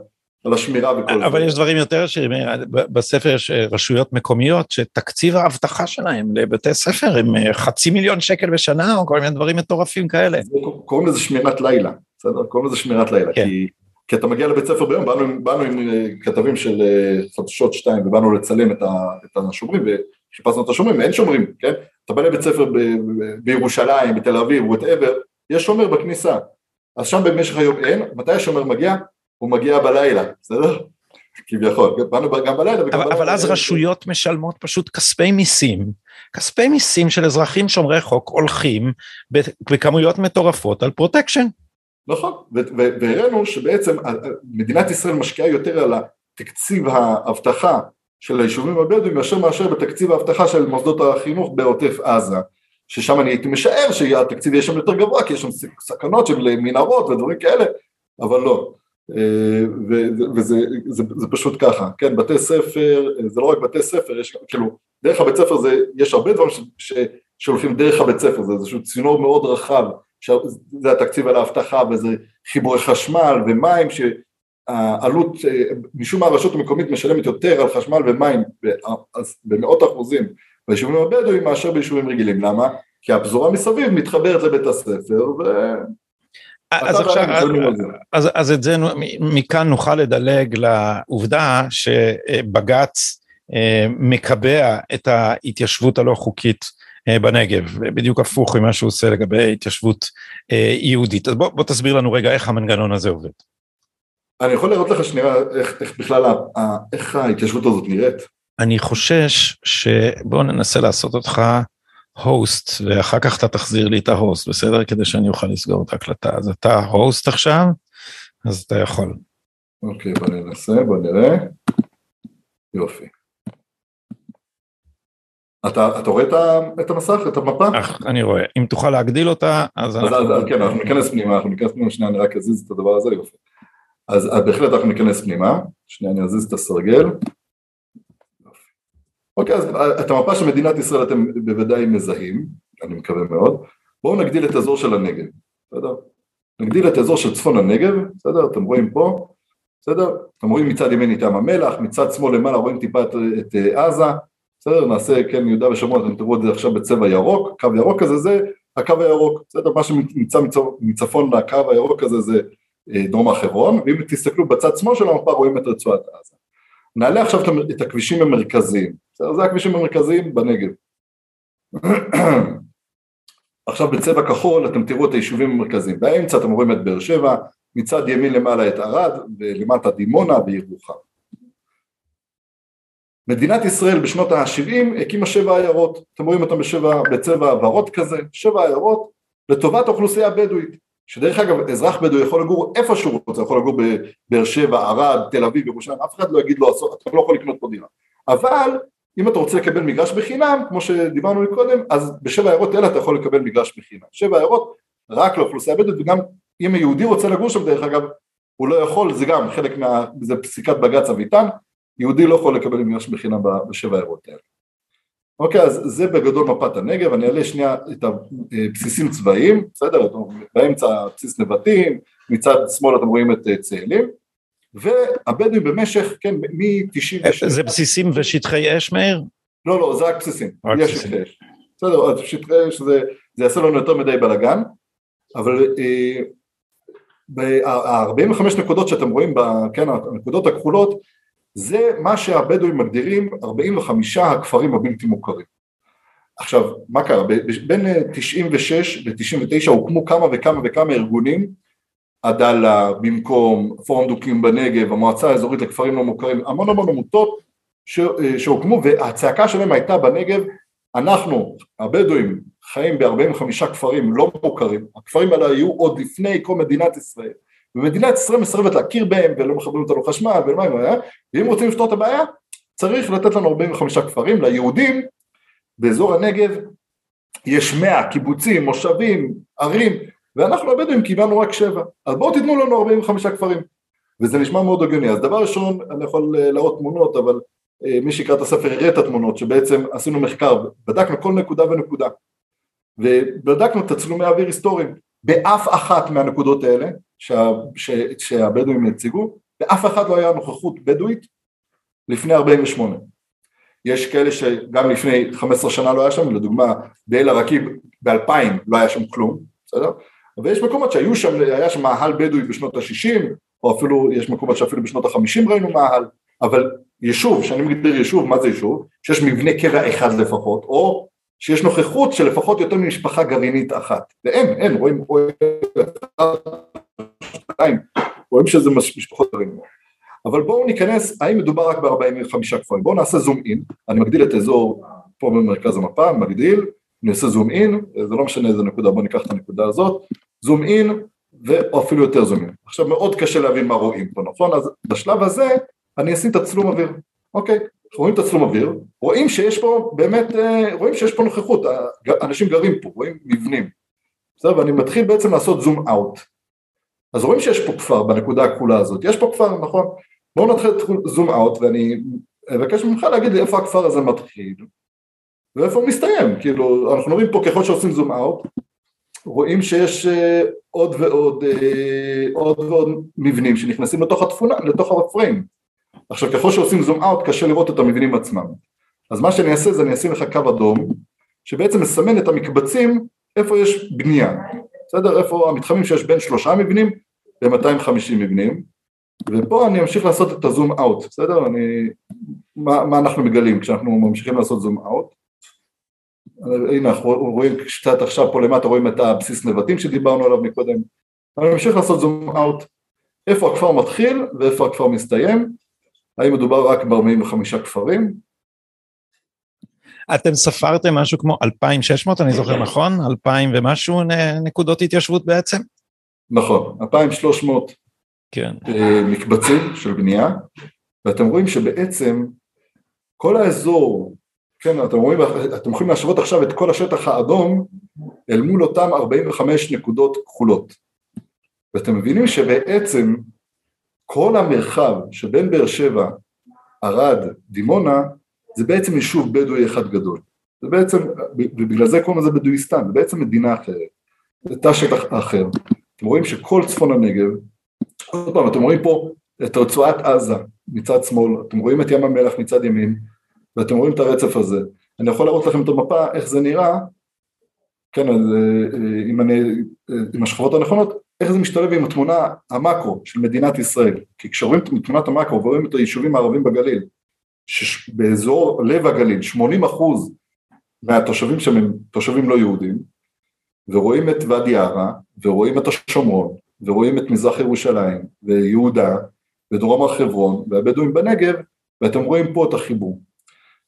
על השמירה וכל זה. אבל יש דברים יותר עשירים, בספר יש אה, רשויות מקומיות שתקציב האבטחה שלהם לבתי ספר הם אה, חצי מיליון שקל בשנה או כל מיני דברים מטורפים כאלה. קוראים לזה שמירת לילה, בסדר? קוראים לזה שמירת לילה, כן. כי, כי אתה מגיע לבית ספר ביום, באנו, באנו עם אה, כתבים של חדשות שתיים ובאנו לצלם את, ה, את השומרים וחיפשנו את השומרים, אין שומרים, כן? אתה בא לבית ספר ב, בירושלים, בתל אביב, whatever, יש שומר בכניסה. אז שם במשך היום אין, מתי השומר מגיע? הוא מגיע בלילה, בסדר? כביכול, באנו גם בלילה בלילה. אבל אז רשויות משלמות פשוט כספי מיסים, כספי מיסים של אזרחים שומרי חוק הולכים בכמויות מטורפות על פרוטקשן. נכון, והראינו שבעצם מדינת ישראל משקיעה יותר על תקציב האבטחה של היישובים הבדואים מאשר מאשר בתקציב האבטחה של מוסדות החינוך בעוטף עזה, ששם אני הייתי משער שהתקציב יהיה שם יותר גבוה כי יש שם סכנות של מנהרות ודברים כאלה, אבל לא. אה, וזה זה, זה פשוט ככה, כן, בתי ספר, זה לא רק בתי ספר, יש כאילו, דרך הבית ספר זה, יש הרבה דברים ש, ש, שהולכים דרך הבית ספר, זה איזשהו צינור מאוד רחב, זה התקציב על האבטחה וזה חיבורי חשמל ומים, שהעלות, אה, משום מה הרשות המקומית משלמת יותר על חשמל ומים במאות אחוזים ביישובים הבדואים מאשר ביישובים רגילים, למה? כי הפזורה מסביב מתחברת לבית הספר ו... אז עכשיו, אז, אז את זה, מכאן נוכל לדלג לעובדה שבג"ץ אה, מקבע את ההתיישבות הלא חוקית אה, בנגב, בדיוק הפוך ממה שהוא עושה לגבי התיישבות אה, יהודית. אז בוא, בוא תסביר לנו רגע איך המנגנון הזה עובד. אני יכול לראות לך שנייה איך, איך בכלל, איך ההתיישבות הזאת נראית. אני חושש שבואו ננסה לעשות אותך הוסט ואחר כך אתה תחזיר לי את ההוסט בסדר כדי שאני אוכל לסגור את ההקלטה אז אתה הוסט עכשיו אז אתה יכול. אוקיי בוא ננסה בוא נראה. יופי. אתה, אתה רואה את המסך, את המפה? אך, אני רואה, אם תוכל להגדיל אותה, אז, אז אנחנו... אז, כן, אנחנו ניכנס פנימה, אנחנו ניכנס פנימה, שנייה, אני רק אזיז את הדבר הזה, יופי. אז, אז בהחלט אנחנו ניכנס פנימה, שנייה, אני אזיז את הסרגל. אוקיי, אז את המפה של מדינת ישראל אתם בוודאי מזהים, אני מקווה מאוד. בואו נגדיל את האזור של הנגב, בסדר? נגדיל את האזור של צפון הנגב, בסדר? אתם רואים פה, בסדר? אתם רואים מצד ימין את ים המלח, מצד שמאל למעלה רואים טיפה את, את אה, עזה, בסדר? נעשה, כן, יהודה ושומרון, אתם תראו את זה עכשיו בצבע ירוק, קו ירוק הזה זה הקו הירוק, בסדר? מה שנמצא מצפון לקו הירוק הזה זה אה, דרום הר חברון, ואם תסתכלו בצד שמאל של המפה רואים את רצועת עזה. נעלה עכשיו את הכבישים המרכזיים, בסדר? זה הכבישים המרכזיים בנגב. [CLEARS THROAT] עכשיו בצבע כחול אתם תראו את היישובים המרכזיים, באמצע אתם רואים את באר שבע, מצד ימין למעלה את ערד, ולמטה דימונה וירוחם. מדינת ישראל בשנות ה-70 הקימה שבע עיירות, אתם רואים אותם בשבע, בצבע ורוד כזה, שבע עיירות לטובת האוכלוסייה הבדואית. שדרך אגב אזרח בדואי יכול לגור איפה שהוא רוצה, יכול לגור בבאר שבע, ערד, תל אביב, ירושלים, אף אחד לא יגיד לו, אתה לא יכול לקנות פה דירה. אבל אם אתה רוצה לקבל מגרש בחינם, כמו שדיברנו קודם, אז בשבע עיירות אלה אתה יכול לקבל מגרש בחינם. שבע עיירות רק לאוכלוסייה הבדואית, וגם אם היהודי רוצה לגור שם דרך אגב, הוא לא יכול, זה גם חלק מה... זה פסיקת בג"ץ אביטן, יהודי לא יכול לקבל מגרש בחינם בשבע עיירות האלה. אוקיי, אז זה בגדול מפת הנגב, אני אעלה שנייה את הבסיסים צבאיים, בסדר? באמצע בסיס נבטים, מצד שמאל אתם רואים את אה, צאלים, והבדואים במשך, כן, מ-96... זה בסיסים ושטחי אש, מאיר? לא, לא, זה רק בסיסים, יש שטחי אש. בסדר, אז שטחי אש זה, זה יעשה לנו יותר מדי בלאגן, אבל אה, ה-45 נקודות שאתם רואים, כן, הנקודות הכחולות, זה מה שהבדואים מגדירים 45 הכפרים הבלתי מוכרים. עכשיו, מה קרה? בין 96 ל-99 הוקמו כמה וכמה וכמה ארגונים, עדאלה, במקום, פורום דוקים בנגב, המועצה האזורית לכפרים לא מוכרים, המון המון עמותות שהוקמו והצעקה שלהם הייתה בנגב, אנחנו הבדואים חיים ב-45 כפרים לא מוכרים, הכפרים האלה היו עוד לפני כל מדינת ישראל ומדינת ישראל מסרבת להכיר בהם ולא מחברים אותנו חשמל היה, ואם רוצים לפתור את הבעיה צריך לתת לנו 45 כפרים, ליהודים. באזור הנגב יש 100 קיבוצים, מושבים, ערים ואנחנו הבדואים קיבלנו רק 7 אז בואו תיתנו לנו 45 כפרים. וזה נשמע מאוד הגיוני. אז דבר ראשון אני יכול אה, להראות תמונות אבל אה, מי שיקרא את הספר יראה את התמונות שבעצם עשינו מחקר בדקנו כל נקודה ונקודה. ובדקנו תצלומי אוויר היסטוריים באף אחת מהנקודות האלה שה, ש, שהבדואים הציגו, באף אחד לא היה נוכחות בדואית לפני 48. יש כאלה שגם לפני 15 שנה לא היה שם, לדוגמה באל עראקיב ב-2000 לא היה שם כלום, בסדר? אבל יש מקומות שהיו שם, היה שם מאהל בדואי בשנות ה-60, או אפילו, יש מקומות שאפילו בשנות ה-50 ראינו מאהל, אבל יישוב, שאני מגדיר יישוב, מה זה יישוב? שיש מבנה קבע אחד לפחות, או שיש נוכחות של לפחות יותר ממשפחה גרעינית אחת, ואין, אין, רואים, רואים, רואים שזה משפחות גרעיניות. אבל בואו ניכנס, האם מדובר רק ב-45 כפרים, בואו נעשה זום אין, אני מגדיל את האזור פה במרכז המפה, מגדיל, אני עושה זום אין, זה לא משנה איזה נקודה, בואו ניקח את הנקודה הזאת, זום אין, או אפילו יותר זום אין. עכשיו מאוד קשה להבין מה רואים פה, נכון? אז בשלב הזה אני אשים את הצלום אוויר, אוקיי? רואים את הצלום אוויר, רואים שיש פה באמת, אה, רואים שיש פה נוכחות, אנשים גרים פה, רואים מבנים, בסדר? ואני מתחיל בעצם לעשות זום אאוט. אז רואים שיש פה כפר בנקודה הכחולה הזאת, יש פה כפר, נכון? בואו נתחיל זום אאוט ואני אבקש ממך להגיד לי איפה הכפר הזה מתחיל ואיפה הוא מסתיים, כאילו אנחנו רואים פה ככל שעושים זום אאוט רואים שיש אה, עוד ועוד, אה, עוד ועוד מבנים שנכנסים לתוך התפונה, לתוך הפריים עכשיו ככל שעושים זום אאוט קשה לראות את המבנים עצמם. אז מה שאני אעשה זה אני אשים לך קו אדום שבעצם מסמן את המקבצים איפה יש בנייה. בסדר? איפה המתחמים שיש בין שלושה מבנים ל-250 מבנים ופה אני אמשיך לעשות את הזום אאוט, בסדר? אני, מה, מה אנחנו מגלים כשאנחנו ממשיכים לעשות זום אאוט? הנה אנחנו רואים קצת עכשיו פה למטה רואים את הבסיס נבטים שדיברנו עליו מקודם אני ממשיך לעשות זום אאוט איפה הכפר מתחיל ואיפה הכפר מסתיים האם מדובר רק ב-45 כפרים אתם ספרתם משהו כמו 2,600, אני זוכר נכון? 2,000 ומשהו נקודות התיישבות בעצם? נכון, 2,300 כן. אה, מקבצים של בנייה, ואתם רואים שבעצם כל האזור, כן, אתם רואים, אתם יכולים להשוות עכשיו את כל השטח האדום אל מול אותם 45 נקודות כחולות. ואתם מבינים שבעצם כל המרחב שבין באר שבע, ערד, דימונה, זה בעצם יישוב בדואי אחד גדול. זה בעצם, ובגלל זה קוראים לזה בדואיסטן, זה בעצם מדינה אחרת, זה תא שטח אחר. אתם רואים שכל צפון הנגב, עוד פעם, אתם רואים פה את רצועת עזה מצד שמאל, אתם רואים את ים המלח מצד ימין, ואתם רואים את הרצף הזה. אני יכול להראות לכם את המפה, איך זה נראה, כן, אז אם אני, עם השכבות הנכונות, איך זה משתלב עם התמונה המקרו של מדינת ישראל. כי כשרואים את תמונת המקרו ורואים את היישובים הערבים בגליל, שבאזור לב הגליל 80 אחוז מהתושבים שם הם תושבים לא יהודים ורואים את ואדי ערה ורואים את השומרון ורואים את מזרח ירושלים ויהודה ודרום הר חברון והבדואים בנגב ואתם רואים פה את החיבור.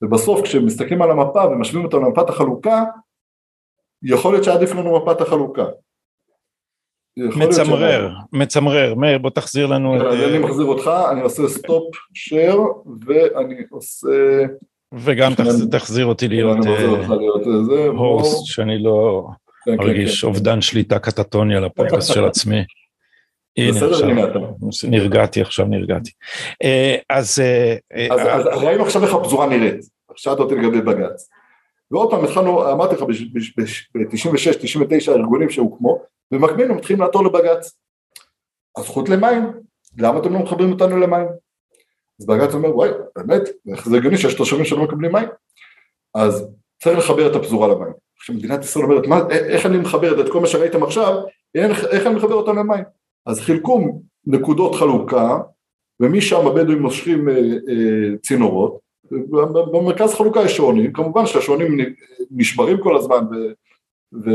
ובסוף כשמסתכלים על המפה ומשווים אותה למפת החלוקה יכול להיות שעדיף לנו מפת החלוקה. מצמרר, מצמרר, מאיר בוא תחזיר לנו את... אני מחזיר אותך, אני עושה stop share ואני עושה... וגם תחזיר אותי להיות host, שאני לא כן, כן, ארגיש כן. אובדן שליטה קטטוני על הפודקאסט של עצמי. [LAUGHS] הנה עכשיו, נרגעתי עכשיו, נרגעתי. אה, אז... אה, אה, אז ראינו עכשיו איך הפזורה נראית, שאלת אותי לגבי בג"ץ. ועוד פעם התחלנו, אמרתי לך, ב-96-99 הארגונים שהוקמו, במקביל הם מתחילים לעתור לבג"ץ. הזכות למים, למה אתם לא מחברים אותנו למים? אז בג"ץ אומר, וואי, באמת, זה הגיוני שיש תושבים שלא מקבלים מים? אז צריך לחבר את הפזורה למים. עכשיו מדינת ישראל אומרת, מה, איך אני מחברת את כל מה שראיתם עכשיו, איך, איך אני מחבר אותם למים? אז חילקו נקודות חלוקה, ומשם הבדואים מושכים אה, אה, צינורות, במרכז חלוקה יש שעונים, כמובן שהשעונים נשברים כל הזמן ו...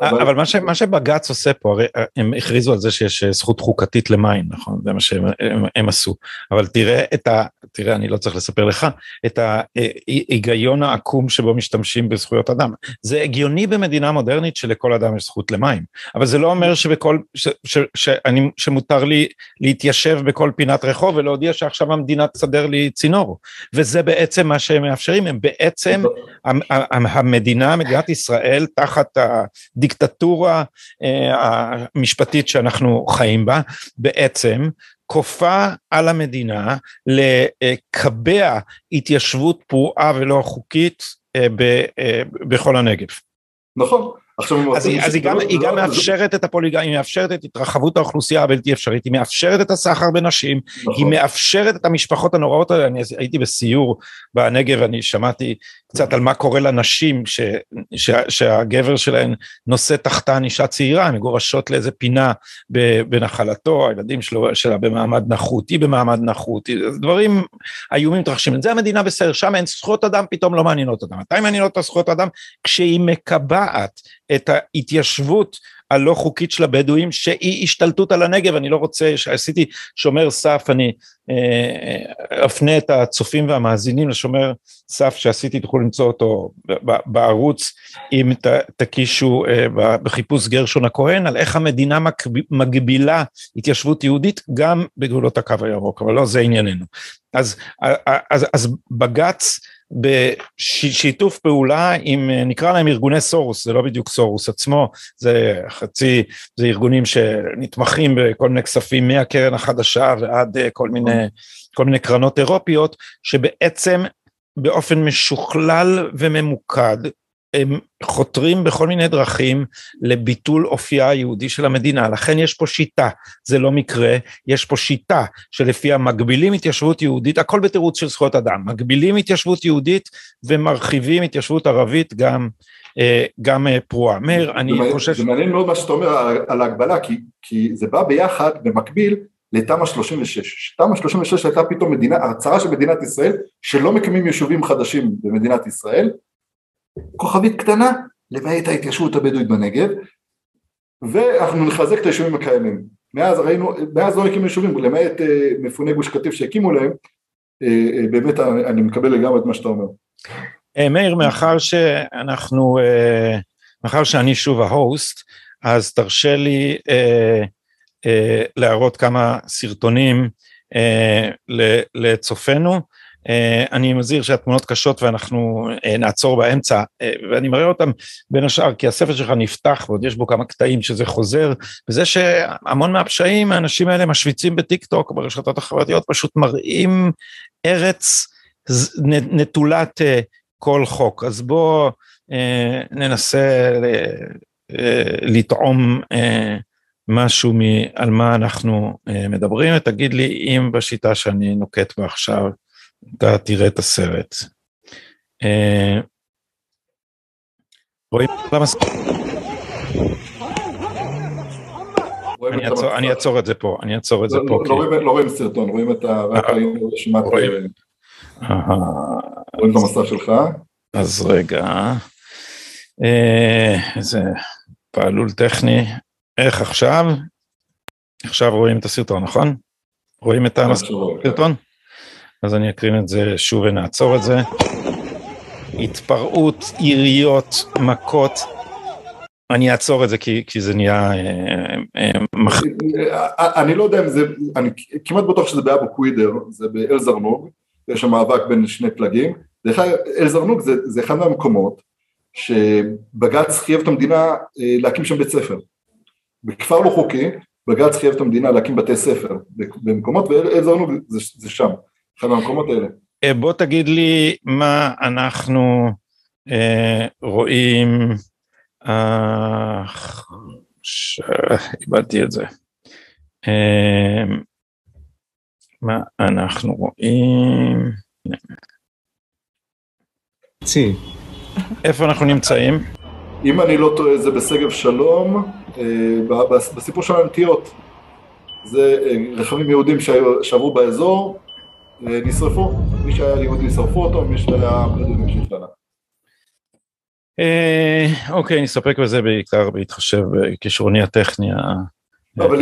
אבל, אבל מה, ש, מה שבג"ץ עושה פה, הרי אה, הם הכריזו על זה שיש אה, זכות חוקתית למים, נכון? זה מה שהם הם, הם עשו. אבל תראה את ה... תראה, אני לא צריך לספר לך, את ההיגיון העקום שבו משתמשים בזכויות אדם. זה הגיוני במדינה מודרנית שלכל אדם יש זכות למים, אבל זה לא אומר שבכל... ש, ש, שאני, שמותר לי להתיישב בכל פינת רחוב ולהודיע שעכשיו המדינה תסדר לי צינור. וזה בעצם מה שהם מאפשרים, הם בעצם, המדינה, מדינת ישראל, תחת הדיקטטורה אה, המשפטית שאנחנו חיים בה, בעצם כופה על המדינה לקבע התיישבות פרועה ולא חוקית אה, אה, בכל הנגב. נכון, עכשיו אז, היא, אז היא גם, היא גם מאפשרת את הפוליגמיה, היא מאפשרת את התרחבות האוכלוסייה הבלתי אפשרית, היא מאפשרת את הסחר בנשים, נכון. היא מאפשרת את המשפחות הנוראות האלה, אני הייתי בסיור בנגב, אני שמעתי קצת על מה קורה לנשים ש, ש, שהגבר שלהן נושא תחתן אישה צעירה, הן מגורשות לאיזה פינה בנחלתו, הילדים שלו, שלה במעמד נחות, היא במעמד נחות, דברים איומים מתרחשים, זה המדינה בסדר, שם אין זכויות אדם, פתאום לא מעניינות אותם, מתי מעניינות את הזכויות אדם? כשהיא מקבעת את ההתיישבות הלא חוקית של הבדואים שהיא השתלטות על הנגב, אני לא רוצה, שעשיתי שומר סף, אני אה, אפנה את הצופים והמאזינים לשומר סף שעשיתי, תוכלו למצוא אותו בערוץ, אם תקישו אה, בחיפוש גרשון הכהן, על איך המדינה מגבילה התיישבות יהודית גם בגבולות הקו הירוק, אבל לא זה ענייננו. אז, אז, אז בג"ץ בשיתוף פעולה עם נקרא להם ארגוני סורוס, זה לא בדיוק סורוס עצמו, זה חצי, זה ארגונים שנתמכים בכל מיני כספים מהקרן החדשה ועד אה, כל מיני, כל מיני קרנות אירופיות, שבעצם באופן משוכלל וממוקד הם חותרים בכל מיני דרכים לביטול אופייה היהודי של המדינה, לכן יש פה שיטה, זה לא מקרה, יש פה שיטה שלפיה מגבילים התיישבות יהודית, הכל בתירוץ של זכויות אדם, מגבילים התיישבות יהודית ומרחיבים התיישבות ערבית גם, אה, גם אה, פרועה. מאיר, אני חושב... זה מעניין מאוד מה שאתה אומר על ההגבלה, כי, כי זה בא ביחד, במקביל, לתמ"א 36. תמ"א 36 הייתה פתאום מדינה, הצהרה של מדינת ישראל, שלא מקימים יישובים חדשים במדינת ישראל, כוכבית קטנה, למעט ההתיישבות הבדואית בנגב, ואנחנו נחזק את היישובים הקיימים. מאז ראינו, מאז לא הקימו יישובים, למעט אה, מפוני גוש קטיף שהקימו להם, אה, אה, באמת אני מקבל לגמרי את מה שאתה אומר. מאיר, מאחר שאנחנו, מאחר שאני שוב ההוסט, אז תרשה לי להראות כמה סרטונים לצופינו. אה, אני מזהיר שהתמונות קשות ואנחנו אה, נעצור באמצע אה, ואני מראה אותם בין השאר כי הספר שלך נפתח ועוד יש בו כמה קטעים שזה חוזר וזה שהמון מהפשעים האנשים האלה משוויצים בטיק טוק ברשתות החברתיות פשוט מראים ארץ נטולת כל חוק. אז בוא ננסה לטעום משהו על מה אנחנו מדברים ותגיד לי אם בשיטה שאני נוקט בה עכשיו אתה תראה את הסרט. אה, רואים? אני אעצור את זה פה, אני אעצור את זה פה. לא, לא רואים סרטון, רואים את הרשימת... רואים את המסך שלך. אז רגע, איזה פעלול טכני, איך עכשיו? עכשיו רואים את הסרטון, נכון? רואים את הסרטון? אז אני אקרין את זה שוב ונעצור את זה. התפרעות, יריות, מכות. אני אעצור את זה כי, כי זה נהיה... אה, אה, אני לא יודע אם זה, אני כמעט בטוח שזה באבו קווידר, זה באל זרנוג, יש שם מאבק בין שני פלגים. אל זרנוג זה, זה אחד מהמקומות שבג"ץ חייב את המדינה אה, להקים שם בית ספר. בכפר לא חוקי, בג"ץ חייב את המדינה להקים בתי ספר במקומות, ואל זרנוג זה, זה שם. אחד מהמקומות האלה. אה, בוא תגיד לי מה אנחנו אה, רואים, אה, ש... איבדתי את זה. אה, מה אנחנו רואים? צי. איפה אנחנו נמצאים? אם אני לא טועה זה בשגב שלום, אה, בסיפור של הנטיות. זה אה, רכבים יהודים שעברו באזור, נשרפו, מי שהיה יהודי שרפו אותו, מי שהיה בדואים שהשתנה. אוקיי, נסתפק בזה בעיקר בהתחשב בכישרוני הטכני. אבל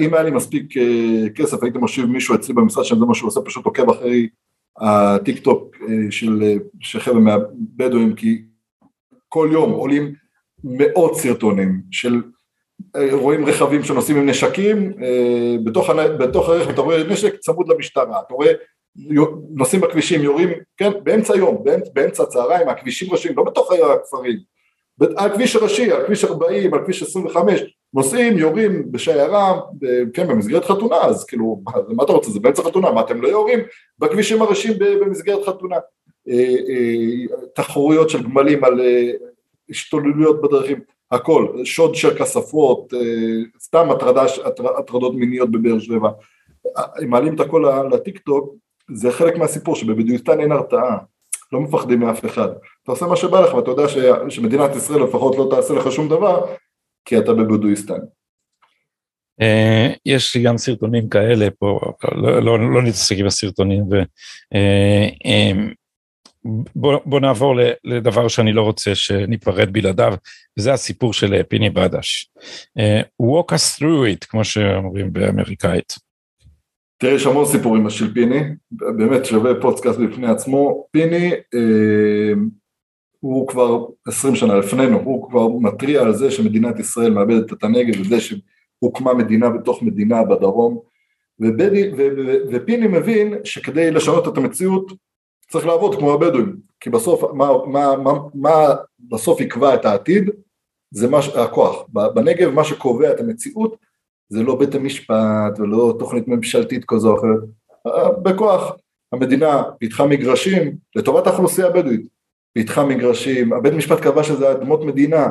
אם היה לי מספיק אה, כסף, הייתי מושיב מישהו אצלי במשרד שזה מה שהוא עושה, פשוט עוקב אחרי הטיק טוק אה, של חבר'ה מהבדואים, כי כל יום עולים מאות סרטונים של רואים רכבים שנוסעים עם נשקים, אה, בתוך, בתוך הרכב אתה רואה נשק צמוד למשטרה, אתה רואה נוסעים בכבישים, יורים, כן, באמצע היום, באמצע, באמצע הצהריים, הכבישים ראשיים, לא בתוך הכפרים, על כביש ראשי, על כביש 40, על כביש 25, נוסעים, יורים בשיירה, כן, במסגרת חתונה, אז כאילו, מה אתה רוצה, זה באמצע חתונה, מה אתם לא יורים בכבישים הראשיים במסגרת חתונה? אה, אה, תחרויות של גמלים על השתוללויות בדרכים, הכל, שוד של כספות, סתם הטרדות מיניות בבאר שבע, הם מעלים את הכל לטיק טוק, זה חלק מהסיפור שבבדיוסטן אין הרתעה, לא מפחדים מאף אחד, אתה עושה מה שבא לך ואתה יודע ש, שמדינת ישראל לפחות לא תעשה לך שום דבר כי אתה בבודואיסטן. Uh, יש לי גם סרטונים כאלה פה, לא, לא, לא נתעסק עם הסרטונים, ו, um, בוא, בוא נעבור לדבר שאני לא רוצה שניפרד בלעדיו, וזה הסיפור של פיני בדש. Uh, walk us through it, כמו שאומרים באמריקאית. תראה, יש המון סיפורים של פיני, באמת שווה פודקאסט בפני עצמו. פיני, אה, הוא כבר עשרים שנה לפנינו, הוא כבר מתריע על זה שמדינת ישראל מאבדת את הנגב וזה שהוקמה מדינה בתוך מדינה בדרום, ובדי, ו, ו, ופיני מבין שכדי לשנות את המציאות צריך לעבוד כמו הבדואים, כי בסוף, מה, מה, מה, מה בסוף יקבע את העתיד? זה מה, הכוח. בנגב מה שקובע את המציאות זה לא בית המשפט ולא תוכנית ממשלתית כזו או אחרת, בכוח. המדינה פיתחה מגרשים לטובת האוכלוסייה הבדואית, פיתחה מגרשים, הבית משפט קבע שזה אדמות מדינה,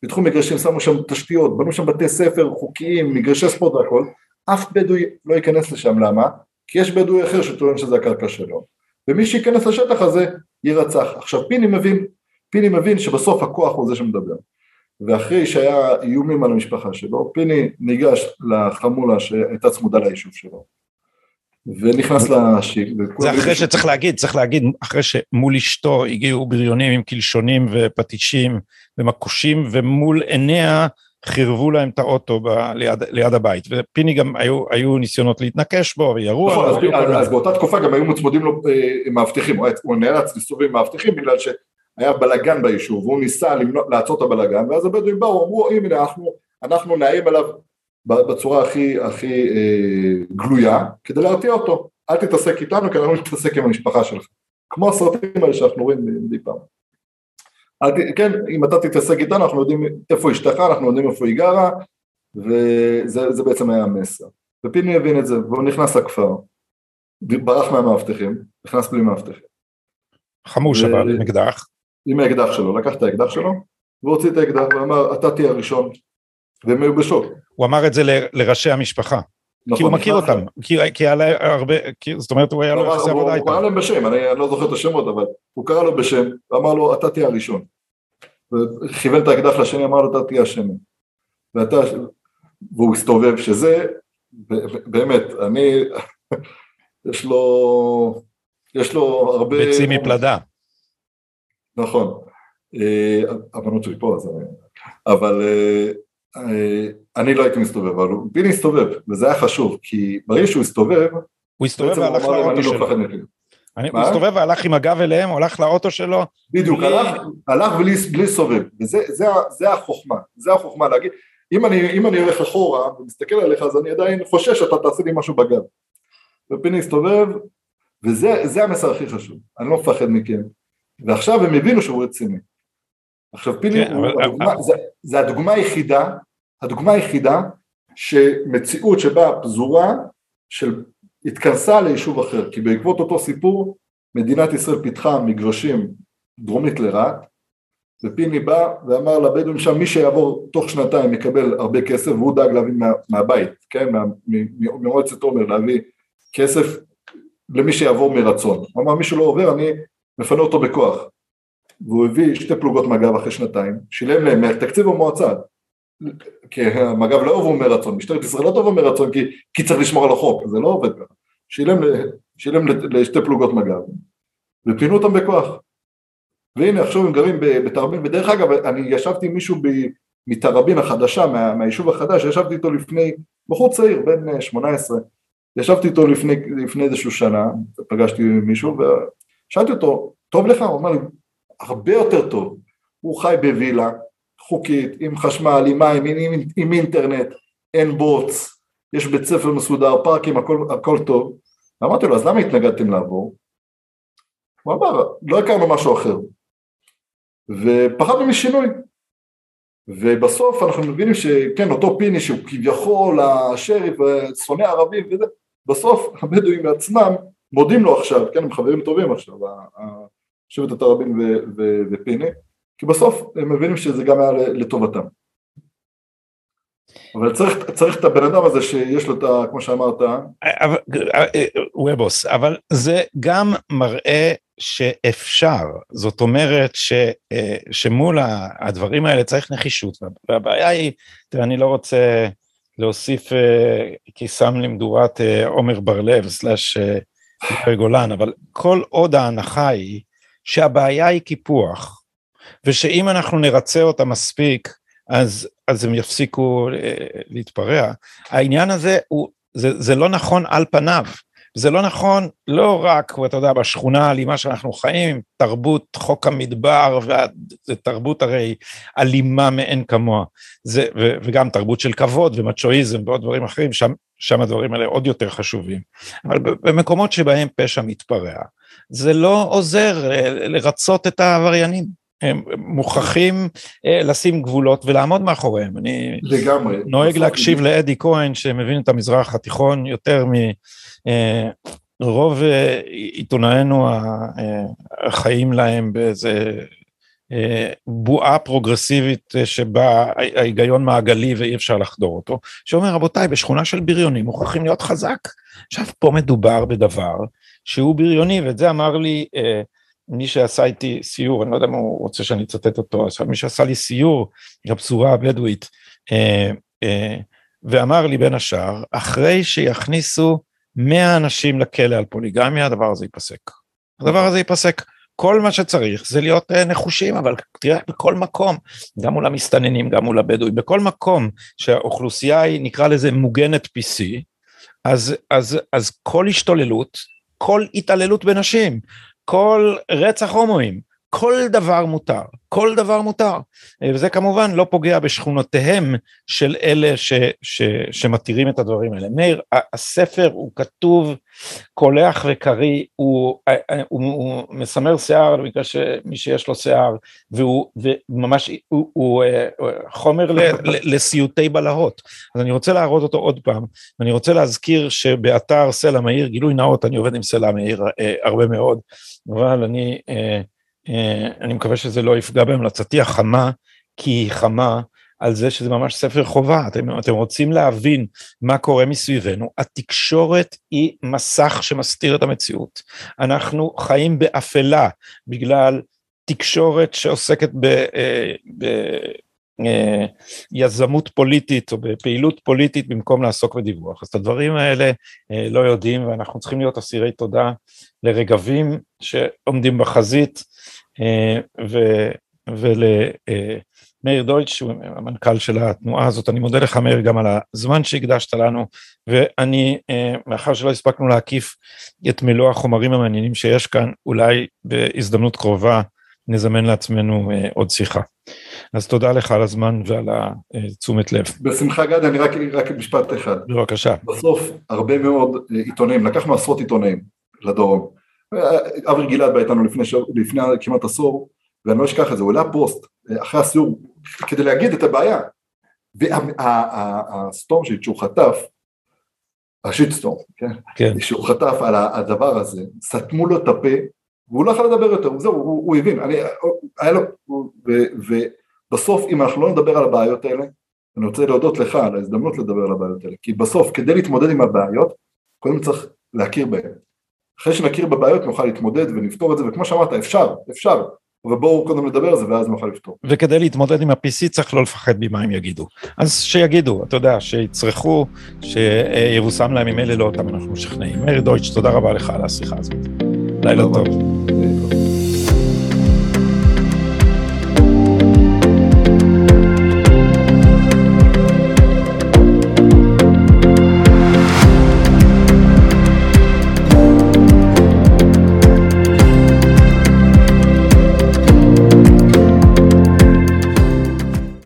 פיתחו מגרשים, שמו שם תשתיות, בנו שם בתי ספר חוקיים, מגרשי ספורט והכל, אף בדואי לא ייכנס לשם, למה? כי יש בדואי אחר שטוען שזה הקרקע שלו, ומי שייכנס לשטח הזה יירצח. עכשיו פיני מבין, פיני מבין שבסוף הכוח הוא זה שמדבר. ואחרי שהיה איומים על המשפחה שלו, פיני ניגש לחמולה שהייתה צמודה ליישוב שלו, ונכנס לשיק. זה אחרי שצריך להגיד, צריך להגיד, אחרי שמול אשתו הגיעו בריונים עם קלשונים ופטישים ומכושים, ומול עיניה חירבו להם את האוטו ב, ליד, ליד הבית, ופיני גם היו, היו ניסיונות להתנקש בו וירו נכון, אז, אז, אז באותה תקופה גם היו מוצמדים לו אה, מאבטחים, הוא נאלץ להסתובב עם מאבטחים בגלל ש... היה בלאגן ביישוב, והוא ניסה לעצור את הבלאגן, ואז הבדואים באו, אמרו, הנה אנחנו, אנחנו נאיים עליו בצורה הכי, הכי אה, גלויה, כדי להרתיע אותו, אל תתעסק איתנו, כי אנחנו נתעסק עם המשפחה שלך, כמו הסרטים האלה שאנחנו רואים מדי פעם. כן, אם אתה תתעסק איתנו, אנחנו יודעים איפה אשתך, אנחנו יודעים איפה היא גרה, וזה בעצם היה המסר. ופיני הבין את זה, והוא נכנס לכפר, ברח מהמאבטחים, נכנס בלי מאבטחים. חמוש אבל, עם אקדח. עם האקדח שלו, לקח את האקדח שלו והוציא את האקדח ואמר אתה תהיה הראשון והם היו בשוק. הוא אמר את זה ל, לראשי המשפחה. נכון, כי הוא מכיר אותם, כי, כי היה הרבה, כי, זאת אומרת הוא היה לו יחסי עבודה איתם. הוא קרא להם בשם, אני, אני לא זוכר את השמות, אבל הוא קרא לו בשם, ואמר לו אתה תהיה הראשון. וכיוון את האקדח לשני, אמר לו אתה תהיה השני. ואתה, והוא הסתובב, שזה, באמת, אני, יש לו, יש לו הרבה... ביצים מפלדה. נכון, אה, הבנות שלי פה, אז... אבל אה, אני לא הייתי מסתובב, אבל פיני הסתובב, וזה היה חשוב, כי ברגע שהוא הסתובב, הוא הסתובב והלך לאוטו לא שלו. אני, הוא הסתובב והלך עם הגב אליהם, הלך לאוטו שלו. בדיוק, בלי... הלך, הלך בלי, בלי לסובב, וזה זה, זה החוכמה, זה החוכמה להגיד, אם אני, אם אני הולך אחורה ומסתכל עליך אז אני עדיין חושש שאתה תעשה לי משהו בגב. ופיני הסתובב, וזה המסר הכי חשוב, אני לא מפחד מכם, ועכשיו הם הבינו שהוא רציני. עכשיו פיני, כן, אבל... הדוגמה, זה, זה הדוגמה היחידה, הדוגמה היחידה שמציאות שבה פזורה של התכנסה ליישוב אחר, כי בעקבות אותו סיפור מדינת ישראל פיתחה מגרשים דרומית לרהט, ופיני בא ואמר לבדואים שם מי שיעבור תוך שנתיים יקבל הרבה כסף והוא דאג להביא מה, מהבית, כן, ממועצת עומר להביא כסף למי שיעבור מרצון, הוא אמר מי שלא עובר אני מפנה אותו בכוח. והוא הביא שתי פלוגות מג"ב אחרי שנתיים, שילם להם מתקציב המועצה, כי המג"ב לא עוברו מרצון, משטרת ישראל לא טובה מרצון כי, כי צריך לשמור על החוק, זה לא עובד ככה, שילם, שילם לשתי פלוגות מג"ב ופינו אותם בכוח. והנה עכשיו הם גרים בתרבין, ודרך אגב אני ישבתי עם מישהו מתראבין החדשה, מה, מהיישוב החדש, ישבתי איתו לפני, בחור צעיר, בן 18, ישבתי איתו לפני, לפני איזשהו שנה, פגשתי מישהו שאלתי אותו, טוב לך? הוא אמר לי, הרבה יותר טוב. הוא חי בווילה, חוקית, עם חשמל, עם מים, עם, עם, עם אינטרנט, אין בוץ, יש בית ספר מסודר, פארקים, הכל, הכל טוב. אמרתי לו, אז למה התנגדתם לעבור? הוא אמר, לא הכרנו משהו אחר. ופחדנו משינוי. ובסוף אנחנו מבינים שכן, אותו פיני שהוא כביכול השריף, שונא ערבים וזה, בסוף הבדואים בעצמם מודים לו עכשיו, כן, הם חברים טובים עכשיו, שבט התראבין ופיני, כי בסוף הם מבינים שזה גם היה לטובתם. אבל צריך, צריך את הבן אדם הזה שיש לו את ה... כמו שאמרת. אבל, וובוס, אבל זה גם מראה שאפשר, זאת אומרת ש, שמול הדברים האלה צריך נחישות, והבעיה היא, תראה, אני לא רוצה להוסיף כיסם למדורת עומר בר לב סלאש גולן, אבל כל עוד ההנחה היא שהבעיה היא קיפוח, ושאם אנחנו נרצה אותה מספיק, אז, אז הם יפסיקו אה, להתפרע. העניין הזה הוא, זה, זה לא נכון על פניו. זה לא נכון לא רק, אתה יודע, בשכונה האלימה שאנחנו חיים, תרבות חוק המדבר, וזה תרבות הרי אלימה מאין כמוה, זה, ו, וגם תרבות של כבוד ומצ'ואיזם ועוד דברים אחרים, שם, שם הדברים האלה עוד יותר חשובים. אבל במקומות שבהם פשע מתפרע, זה לא עוזר אה, לרצות את העבריינים. הם מוכרחים אה, לשים גבולות ולעמוד מאחוריהם. אני לגמרי. נוהג להקשיב לאדי כהן שמבין את המזרח התיכון יותר מרוב אה, עיתונאינו החיים להם באיזה אה, בועה פרוגרסיבית שבה ההיגיון מעגלי ואי אפשר לחדור אותו, שאומר רבותיי בשכונה של בריונים מוכרחים להיות חזק. עכשיו פה מדובר בדבר שהוא בריוני ואת זה אמר לי מי שעשה איתי סיור, אני לא יודע אם הוא רוצה שאני אצטט אותו, מי שעשה לי סיור, הפזורה הבדואית, אה, אה, ואמר לי בין השאר, אחרי שיכניסו 100 אנשים לכלא על פוליגמיה, הדבר הזה ייפסק. הדבר הזה ייפסק. כל מה שצריך זה להיות אה, נחושים, אבל תראה, בכל מקום, גם מול המסתננים, גם מול הבדואים, בכל מקום שהאוכלוסייה היא, נקרא לזה מוגנת PC, אז, אז, אז כל השתוללות, כל התעללות בנשים, כל רצח הומואים, כל דבר מותר, כל דבר מותר, וזה כמובן לא פוגע בשכונותיהם של אלה ש, ש, שמתירים את הדברים האלה. מאיר, הספר הוא כתוב קולח וקריא, הוא, הוא, הוא מסמר שיער בגלל שמי שיש לו שיער, והוא וממש, הוא, הוא, הוא חומר ל, לסיוטי בלהות. אז אני רוצה להראות אותו עוד פעם, ואני רוצה להזכיר שבאתר סלע מאיר, גילוי נאות, אני עובד עם סלע מאיר אה, הרבה מאוד, אבל אני אה, אה, אני מקווה שזה לא יפגע בהמלצתי החמה, כי היא חמה על זה שזה ממש ספר חובה. אתם, אתם רוצים להבין מה קורה מסביבנו, התקשורת היא מסך שמסתיר את המציאות. אנחנו חיים באפלה בגלל תקשורת שעוסקת ב... אה, ב אה, יזמות פוליטית או בפעילות פוליטית במקום לעסוק בדיווח. אז את הדברים האלה לא יודעים ואנחנו צריכים להיות אסירי תודה לרגבים שעומדים בחזית אה, ולמאיר דויטש, שהוא המנכ"ל של התנועה הזאת, אני מודה לך מאיר גם על הזמן שהקדשת לנו, ואני, אה, מאחר שלא הספקנו להקיף את מלוא החומרים המעניינים שיש כאן, אולי בהזדמנות קרובה נזמן לעצמנו אה, עוד שיחה. אז תודה לך על הזמן ועל התשומת לב. בשמחה גד, אני רק, רק משפט אחד. בבקשה. בסוף הרבה מאוד עיתונאים, לקחנו עשרות עיתונאים לדרום. אברי גלעד בא איתנו לפני, לפני כמעט עשור, ואני לא אשכח את זה, הוא העלה פוסט אחרי הסיור כדי להגיד את הבעיה. והסטורם שיט שהוא חטף, השיט סטורם, כן? כן. שהוא חטף על הדבר הזה, סתמו לו את הפה, והוא לא יכול לדבר יותר, זהו, הוא, הוא הבין, אני, היה לו, ו, ובסוף אם אנחנו לא נדבר על הבעיות האלה, אני רוצה להודות לך על ההזדמנות לדבר על הבעיות האלה, כי בסוף כדי להתמודד עם הבעיות, קודם צריך להכיר בהן. אחרי שנכיר בבעיות נוכל להתמודד ונפתור את זה, וכמו שאמרת, אפשר, אפשר, אבל בואו קודם לדבר על זה ואז נוכל לפתור. וכדי להתמודד עם ה-PC צריך לא לפחד ממה הם יגידו. אז שיגידו, אתה יודע, שיצרכו, שיבושם להם, אם אלה לא אותם אנחנו משכנעים. מאיר דויטש, תודה רבה לך על השיחה הזאת. לילה טוב.